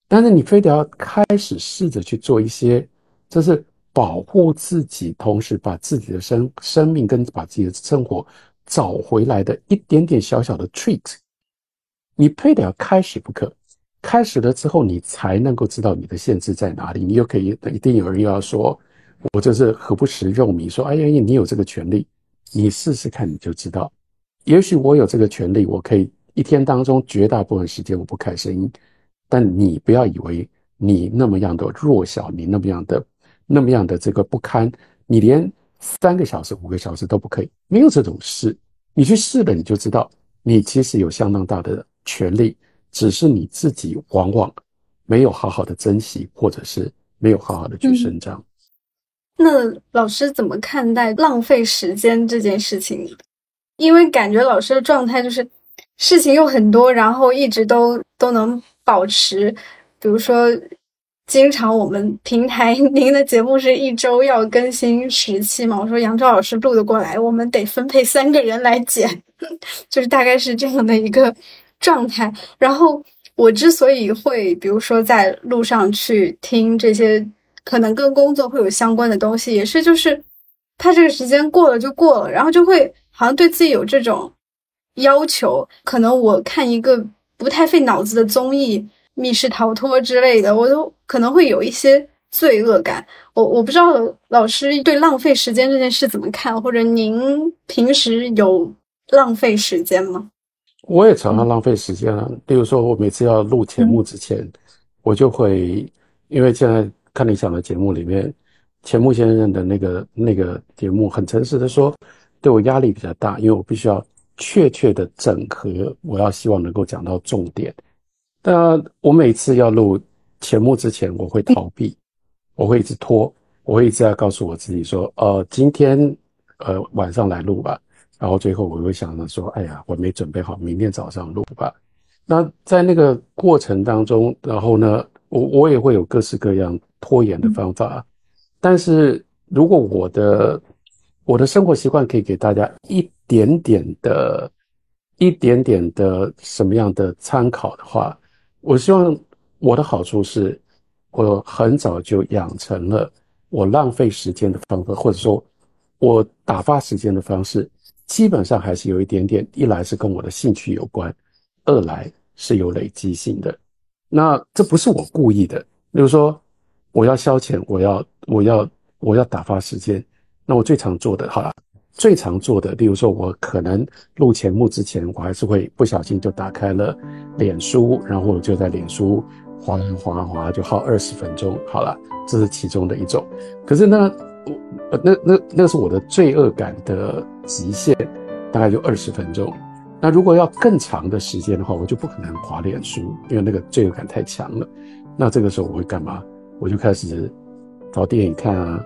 但是你非得要开始试着去做一些，就是。保护自己，同时把自己的生生命跟把自己的生活找回来的一点点小小的 treat，你非得要开始不可。开始了之后，你才能够知道你的限制在哪里。你又可以一定有人又要说，我这是何不食肉糜？说哎呀，你有这个权利，你试试看你就知道。也许我有这个权利，我可以一天当中绝大部分时间我不开声音，但你不要以为你那么样的弱小，你那么样的。那么样的这个不堪，你连三个小时、五个小时都不可以，没有这种事。你去试了，你就知道，你其实有相当大的权利，只是你自己往往没有好好的珍惜，或者是没有好好的去伸张。那老师怎么看待浪费时间这件事情？因为感觉老师的状态就是事情又很多，然后一直都都能保持，比如说。经常我们平台您的节目是一周要更新十期嘛？我说杨照老师录得过来，我们得分配三个人来剪，就是大概是这样的一个状态。然后我之所以会，比如说在路上去听这些可能跟工作会有相关的东西，也是就是他这个时间过了就过了，然后就会好像对自己有这种要求。可能我看一个不太费脑子的综艺。密室逃脱之类的，我都可能会有一些罪恶感。我我不知道老师对浪费时间这件事怎么看，或者您平时有浪费时间吗？我也常常浪费时间啊。例如说，我每次要录节目之前，我就会因为现在看理想的节目里面，钱穆先生的那个那个节目，很诚实的说，对我压力比较大，因为我必须要确切的整合，我要希望能够讲到重点。那我每次要录节目之前，我会逃避，我会一直拖，我会一直要告诉我自己说，呃，今天呃晚上来录吧。然后最后我会想着说，哎呀，我没准备好，明天早上录吧。那在那个过程当中，然后呢，我我也会有各式各样拖延的方法。但是如果我的我的生活习惯可以给大家一点点的、一点点的什么样的参考的话。我希望我的好处是，我很早就养成了我浪费时间的方法，或者说，我打发时间的方式，基本上还是有一点点。一来是跟我的兴趣有关，二来是有累积性的。那这不是我故意的。比如说，我要消遣，我要我要我要打发时间。那我最常做的，好了，最常做的，例如说，我可能录节目之前，我还是会不小心就打开了脸书，然后我就在脸书滑滑滑，就耗二十分钟。好了，这是其中的一种。可是呢，我那那那是我的罪恶感的极限，大概就二十分钟。那如果要更长的时间的话，我就不可能滑脸书，因为那个罪恶感太强了。那这个时候我会干嘛？我就开始找电影看啊，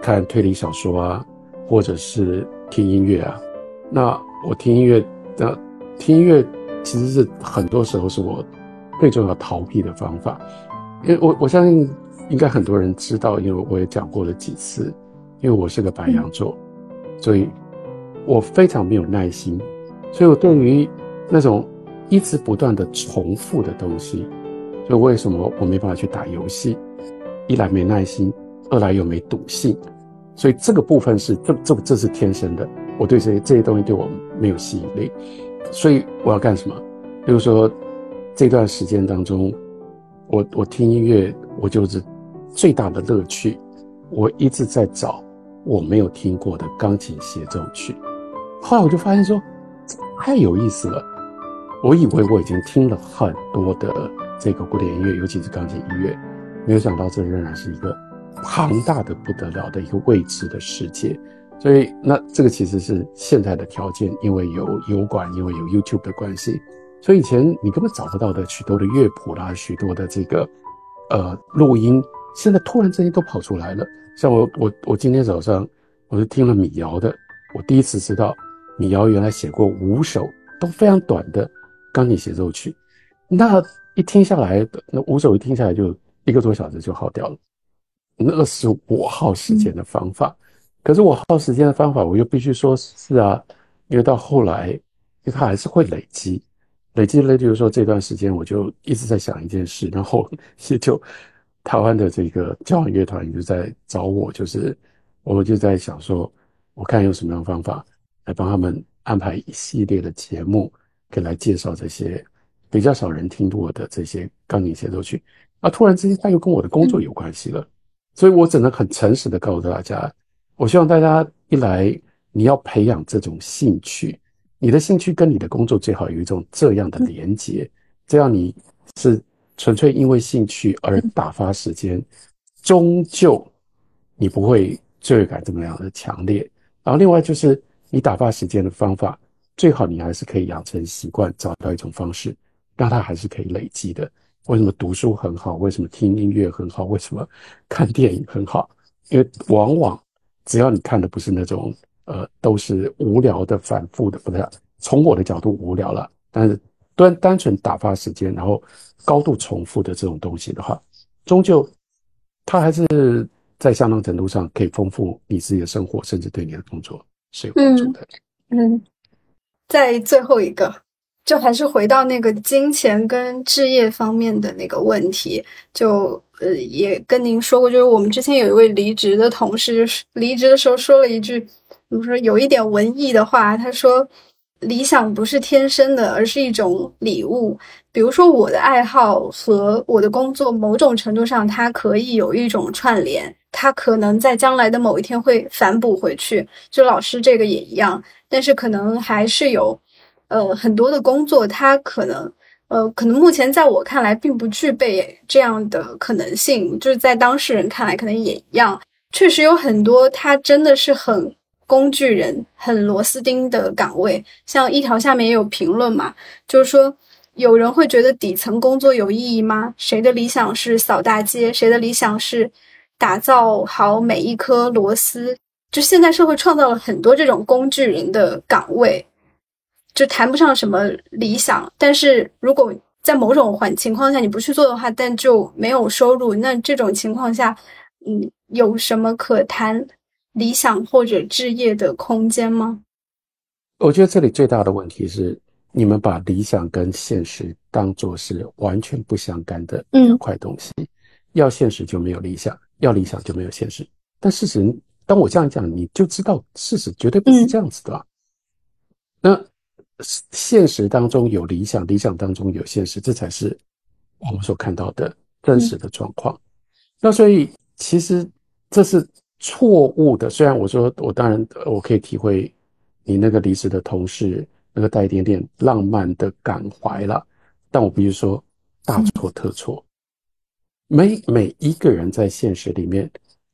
看推理小说啊，或者是听音乐啊。那我听音乐，那听音乐其实是很多时候是我最重要逃避的方法。因为我我相信应该很多人知道，因为我也讲过了几次，因为我是个白羊座，所以我非常没有耐心。所以，我对于那种一直不断的重复的东西，就为什么我没办法去打游戏？一来没耐心，二来又没赌性，所以这个部分是这这这是天生的。我对这些这些东西对我没有吸引力，所以我要干什么？比如说这段时间当中，我我听音乐，我就是最大的乐趣。我一直在找我没有听过的钢琴协奏曲，后来我就发现说。太有意思了！我以为我已经听了很多的这个古典音乐，尤其是钢琴音乐，没有想到这仍然是一个庞大的不得了的一个未知的世界。所以，那这个其实是现在的条件，因为有油管，因为有 YouTube 的关系，所以以前你根本找不到的许多的乐谱啦，许多的这个呃录音，现在突然之间都跑出来了。像我我我今天早上我就听了米瑶的，我第一次知道。米瑶原来写过五首都非常短的钢琴协奏曲，那一听下来，那五首一听下来就一个多小时就耗掉了。那是我耗时间的方法，可是我耗时间的方法，我又必须说是啊，因为到后来，因为它还是会累积，累积了，就是说这段时间我就一直在想一件事，然后也就台湾的这个交响乐团就在找我，就是我们就在想说，我看有什么样的方法。来帮他们安排一系列的节目，可以来介绍这些比较少人听过的这些钢琴协奏曲。啊，突然之间，他又跟我的工作有关系了，所以我只能很诚实的告诉大家，我希望大家一来，你要培养这种兴趣，你的兴趣跟你的工作最好有一种这样的连接，这样你是纯粹因为兴趣而打发时间，终究你不会罪恶感这么样的强烈。然后另外就是。你打发时间的方法，最好你还是可以养成习惯，找到一种方式，让它还是可以累积的。为什么读书很好？为什么听音乐很好？为什么看电影很好？因为往往只要你看的不是那种呃都是无聊的、反复的，不是从我的角度无聊了，但是单单纯打发时间，然后高度重复的这种东西的话，终究它还是在相当程度上可以丰富你自己的生活，甚至对你的工作。是有帮助的。嗯，在最后一个，就还是回到那个金钱跟置业方面的那个问题。就呃，也跟您说过，就是我们之前有一位离职的同事，就是离职的时候说了一句，怎么说，有一点文艺的话。他说：“理想不是天生的，而是一种礼物。比如说，我的爱好和我的工作，某种程度上，它可以有一种串联。”它可能在将来的某一天会反哺回去，就老师这个也一样，但是可能还是有，呃，很多的工作，它可能，呃，可能目前在我看来并不具备这样的可能性，就是在当事人看来可能也一样，确实有很多他真的是很工具人、很螺丝钉的岗位，像一条下面也有评论嘛，就是说有人会觉得底层工作有意义吗？谁的理想是扫大街？谁的理想是？打造好每一颗螺丝，就现在社会创造了很多这种工具人的岗位，就谈不上什么理想。但是如果在某种环情况下你不去做的话，但就没有收入，那这种情况下，嗯，有什么可谈理想或者置业的空间吗？我觉得这里最大的问题是，你们把理想跟现实当做是完全不相干的两块东西，要现实就没有理想。要理想就没有现实，但事实，当我这样讲，你就知道事实绝对不是这样子的。那现实当中有理想，理想当中有现实，这才是我们所看到的真实的状况。那所以其实这是错误的。虽然我说我当然我可以体会你那个离职的同事那个带一点点浪漫的感怀了，但我必须说大错特错。每每一个人在现实里面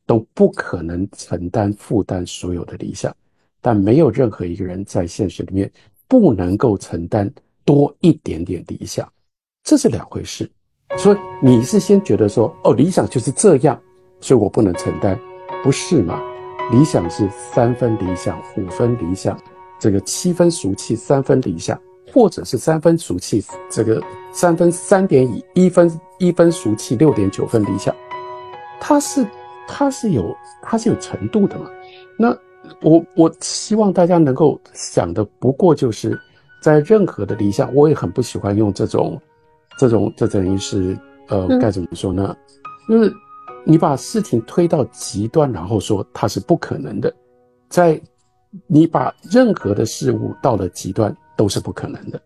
都不可能承担负担所有的理想，但没有任何一个人在现实里面不能够承担多一点点理想，这是两回事。所以你是先觉得说，哦，理想就是这样，所以我不能承担，不是嘛？理想是三分理想，五分理想，这个七分俗气，三分理想，或者是三分俗气，这个三分三点一，一分一分俗气，六点九分理想，它是它是有它是有程度的嘛？那我我希望大家能够想的，不过就是在任何的理想，我也很不喜欢用这种。这种这等于是呃该怎么说呢？就是你把事情推到极端，然后说它是不可能的，在你把任何的事物到了极端都是不可能的，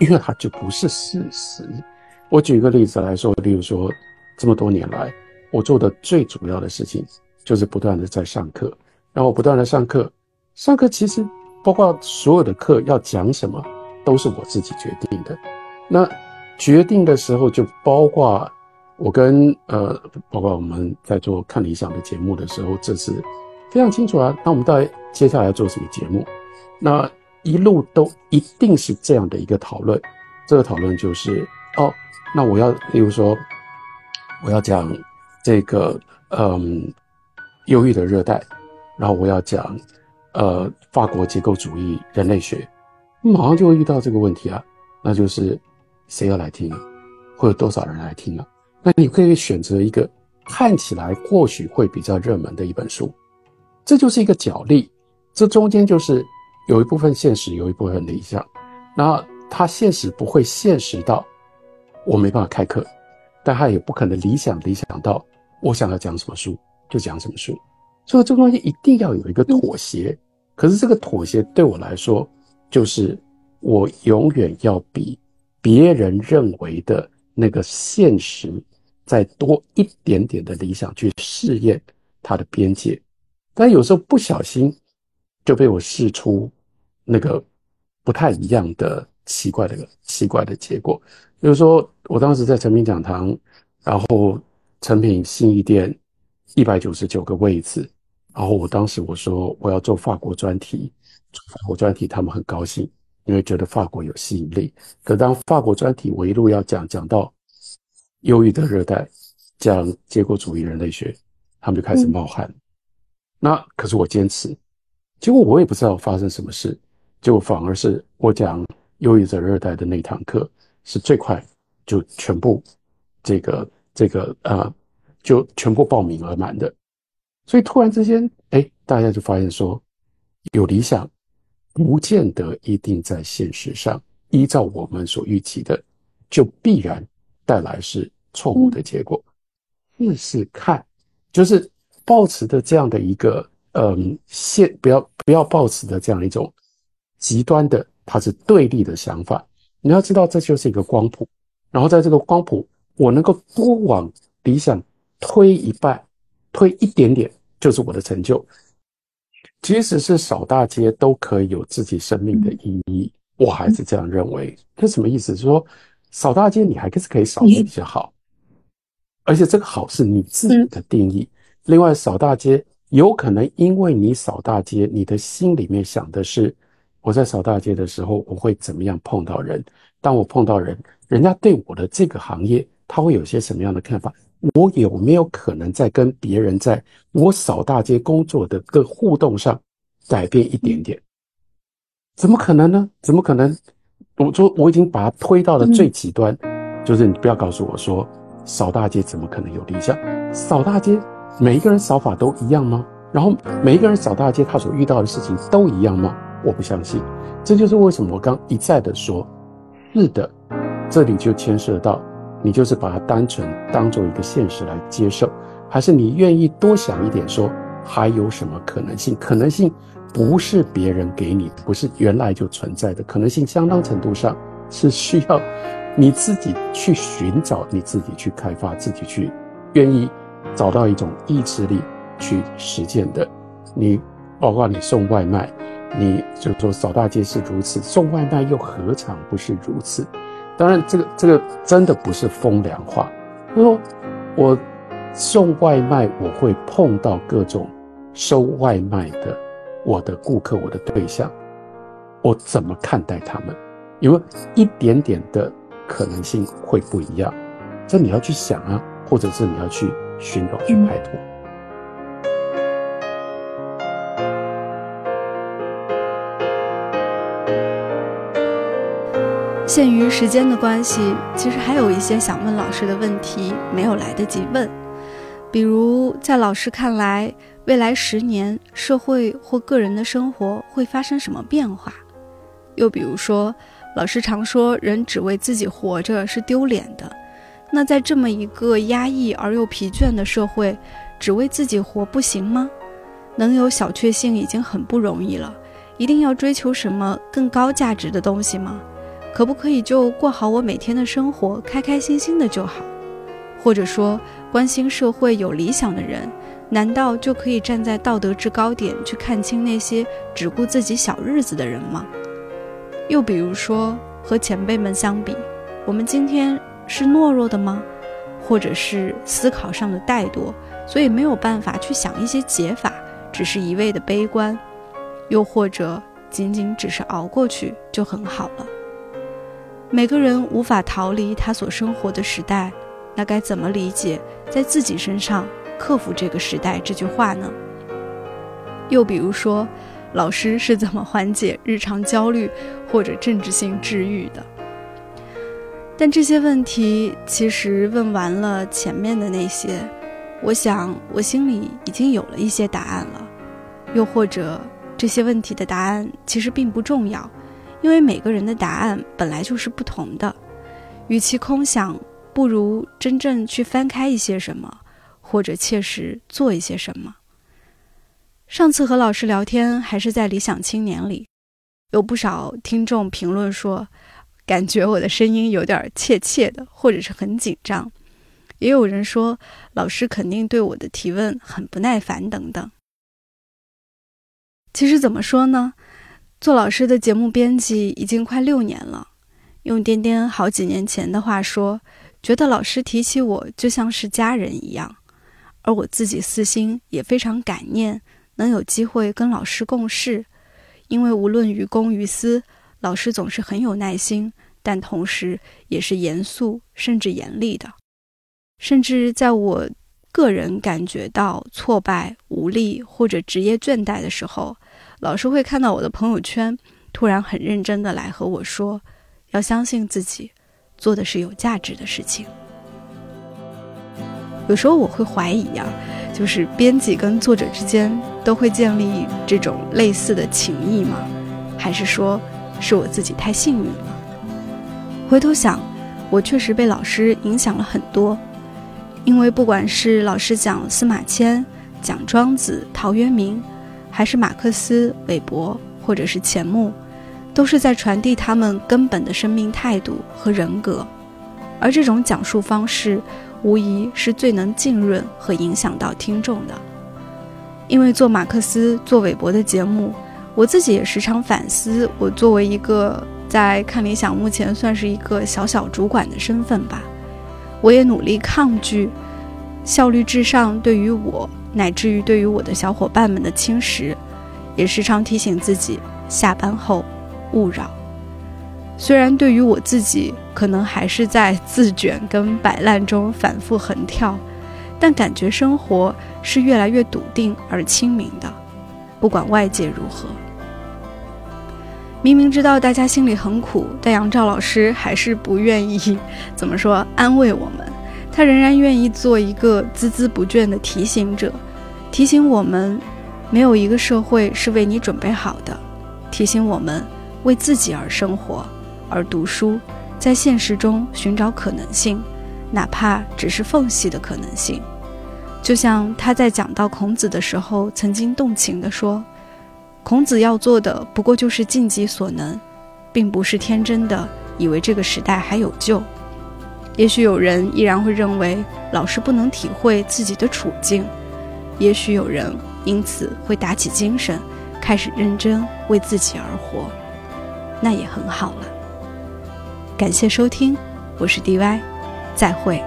因为它就不是事实。我举一个例子来说，例如说这么多年来我做的最主要的事情就是不断的在上课，然后不断的上课，上课其实包括所有的课要讲什么都是我自己决定的，那。决定的时候就包括我跟呃，包括我们在做看理想的节目的时候，这是非常清楚啊。那我们到底接下来要做什么节目？那一路都一定是这样的一个讨论。这个讨论就是哦，那我要比如说我要讲这个嗯忧郁的热带，然后我要讲呃法国结构主义人类学，马上就会遇到这个问题啊，那就是。谁要来听啊？会有多少人来听啊？那你可以选择一个看起来或许会比较热门的一本书，这就是一个角力。这中间就是有一部分现实，有一部分理想。那它现实不会现实到我没办法开课，但它也不可能理想理想到我想要讲什么书就讲什么书。所以这个东西一定要有一个妥协。可是这个妥协对我来说，就是我永远要比。别人认为的那个现实，再多一点点的理想去试验它的边界，但有时候不小心就被我试出那个不太一样的奇怪的奇怪的结果。比如说，我当时在成品讲堂，然后成品信义店一百九十九个位置，然后我当时我说我要做法国专题，做法国专题，他们很高兴。因为觉得法国有吸引力，可当法国专题我一路要讲讲到忧郁的热带，讲结构主义人类学，他们就开始冒汗。那可是我坚持，结果我也不知道发生什么事，结果反而是我讲忧郁的热带的那堂课是最快就全部这个这个啊就全部报名而满的，所以突然之间，哎，大家就发现说有理想。不见得一定在现实上依照我们所预期的，就必然带来是错误的结果。试试看，就是抱持的这样的一个嗯，现不要不要抱持的这样一种极端的，它是对立的想法。你要知道，这就是一个光谱，然后在这个光谱，我能够多往理想推一半，推一点点，就是我的成就。即使是扫大街都可以有自己生命的意义，我还是这样认为。这什么意思？是说扫大街你还是可以扫的比较好，而且这个好是你自己的定义。另外，扫大街有可能因为你扫大街，你的心里面想的是我在扫大街的时候我会怎么样碰到人？当我碰到人，人家对我的这个行业他会有些什么样的看法？我有没有可能在跟别人在我扫大街工作的个互动上改变一点点？怎么可能呢？怎么可能？我说我已经把它推到了最极端，就是你不要告诉我说扫大街怎么可能有理想？扫大街每一个人扫法都一样吗？然后每一个人扫大街他所遇到的事情都一样吗？我不相信。这就是为什么我刚一再的说，是的，这里就牵涉到。你就是把它单纯当做一个现实来接受，还是你愿意多想一点，说还有什么可能性？可能性不是别人给你的，不是原来就存在的，可能性相当程度上是需要你自己去寻找，你自己去开发，自己去愿意找到一种意志力去实践的。你包括你送外卖，你就说扫大街是如此，送外卖又何尝不是如此？当然，这个这个真的不是风凉话。他说我送外卖，我会碰到各种收外卖的我的顾客，我的对象，我怎么看待他们？因为一点点的可能性会不一样，这你要去想啊，或者是你要去寻找去拍拖。限于时间的关系，其实还有一些想问老师的问题没有来得及问，比如在老师看来，未来十年社会或个人的生活会发生什么变化？又比如说，老师常说人只为自己活着是丢脸的，那在这么一个压抑而又疲倦的社会，只为自己活不行吗？能有小确幸已经很不容易了，一定要追求什么更高价值的东西吗？可不可以就过好我每天的生活，开开心心的就好？或者说，关心社会、有理想的人，难道就可以站在道德制高点去看清那些只顾自己小日子的人吗？又比如说，和前辈们相比，我们今天是懦弱的吗？或者是思考上的怠惰，所以没有办法去想一些解法，只是一味的悲观？又或者仅仅只是熬过去就很好了？每个人无法逃离他所生活的时代，那该怎么理解在自己身上克服这个时代这句话呢？又比如说，老师是怎么缓解日常焦虑或者政治性治愈的？但这些问题其实问完了前面的那些，我想我心里已经有了一些答案了。又或者这些问题的答案其实并不重要。因为每个人的答案本来就是不同的，与其空想，不如真正去翻开一些什么，或者切实做一些什么。上次和老师聊天还是在理想青年里，有不少听众评论说，感觉我的声音有点怯怯的，或者是很紧张。也有人说，老师肯定对我的提问很不耐烦等等。其实怎么说呢？做老师的节目编辑已经快六年了，用颠颠好几年前的话说，觉得老师提起我就像是家人一样，而我自己私心也非常感念能有机会跟老师共事，因为无论于公于私，老师总是很有耐心，但同时也是严肃甚至严厉的，甚至在我个人感觉到挫败、无力或者职业倦怠的时候。老师会看到我的朋友圈，突然很认真的来和我说，要相信自己，做的是有价值的事情。有时候我会怀疑啊，就是编辑跟作者之间都会建立这种类似的情谊吗？还是说是我自己太幸运了？回头想，我确实被老师影响了很多，因为不管是老师讲司马迁，讲庄子、陶渊明。还是马克思、韦伯，或者是钱穆，都是在传递他们根本的生命态度和人格，而这种讲述方式，无疑是最能浸润和影响到听众的。因为做马克思、做韦伯的节目，我自己也时常反思，我作为一个在看理想目前算是一个小小主管的身份吧，我也努力抗拒效率至上对于我。乃至于对于我的小伙伴们的侵蚀，也时常提醒自己下班后勿扰。虽然对于我自己，可能还是在自卷跟摆烂中反复横跳，但感觉生活是越来越笃定而清明的。不管外界如何，明明知道大家心里很苦，但杨照老师还是不愿意 怎么说安慰我们。他仍然愿意做一个孜孜不倦的提醒者，提醒我们，没有一个社会是为你准备好的；提醒我们，为自己而生活，而读书，在现实中寻找可能性，哪怕只是缝隙的可能性。就像他在讲到孔子的时候，曾经动情地说：“孔子要做的，不过就是尽己所能，并不是天真的以为这个时代还有救。”也许有人依然会认为老师不能体会自己的处境，也许有人因此会打起精神，开始认真为自己而活，那也很好了。感谢收听，我是 DY，再会。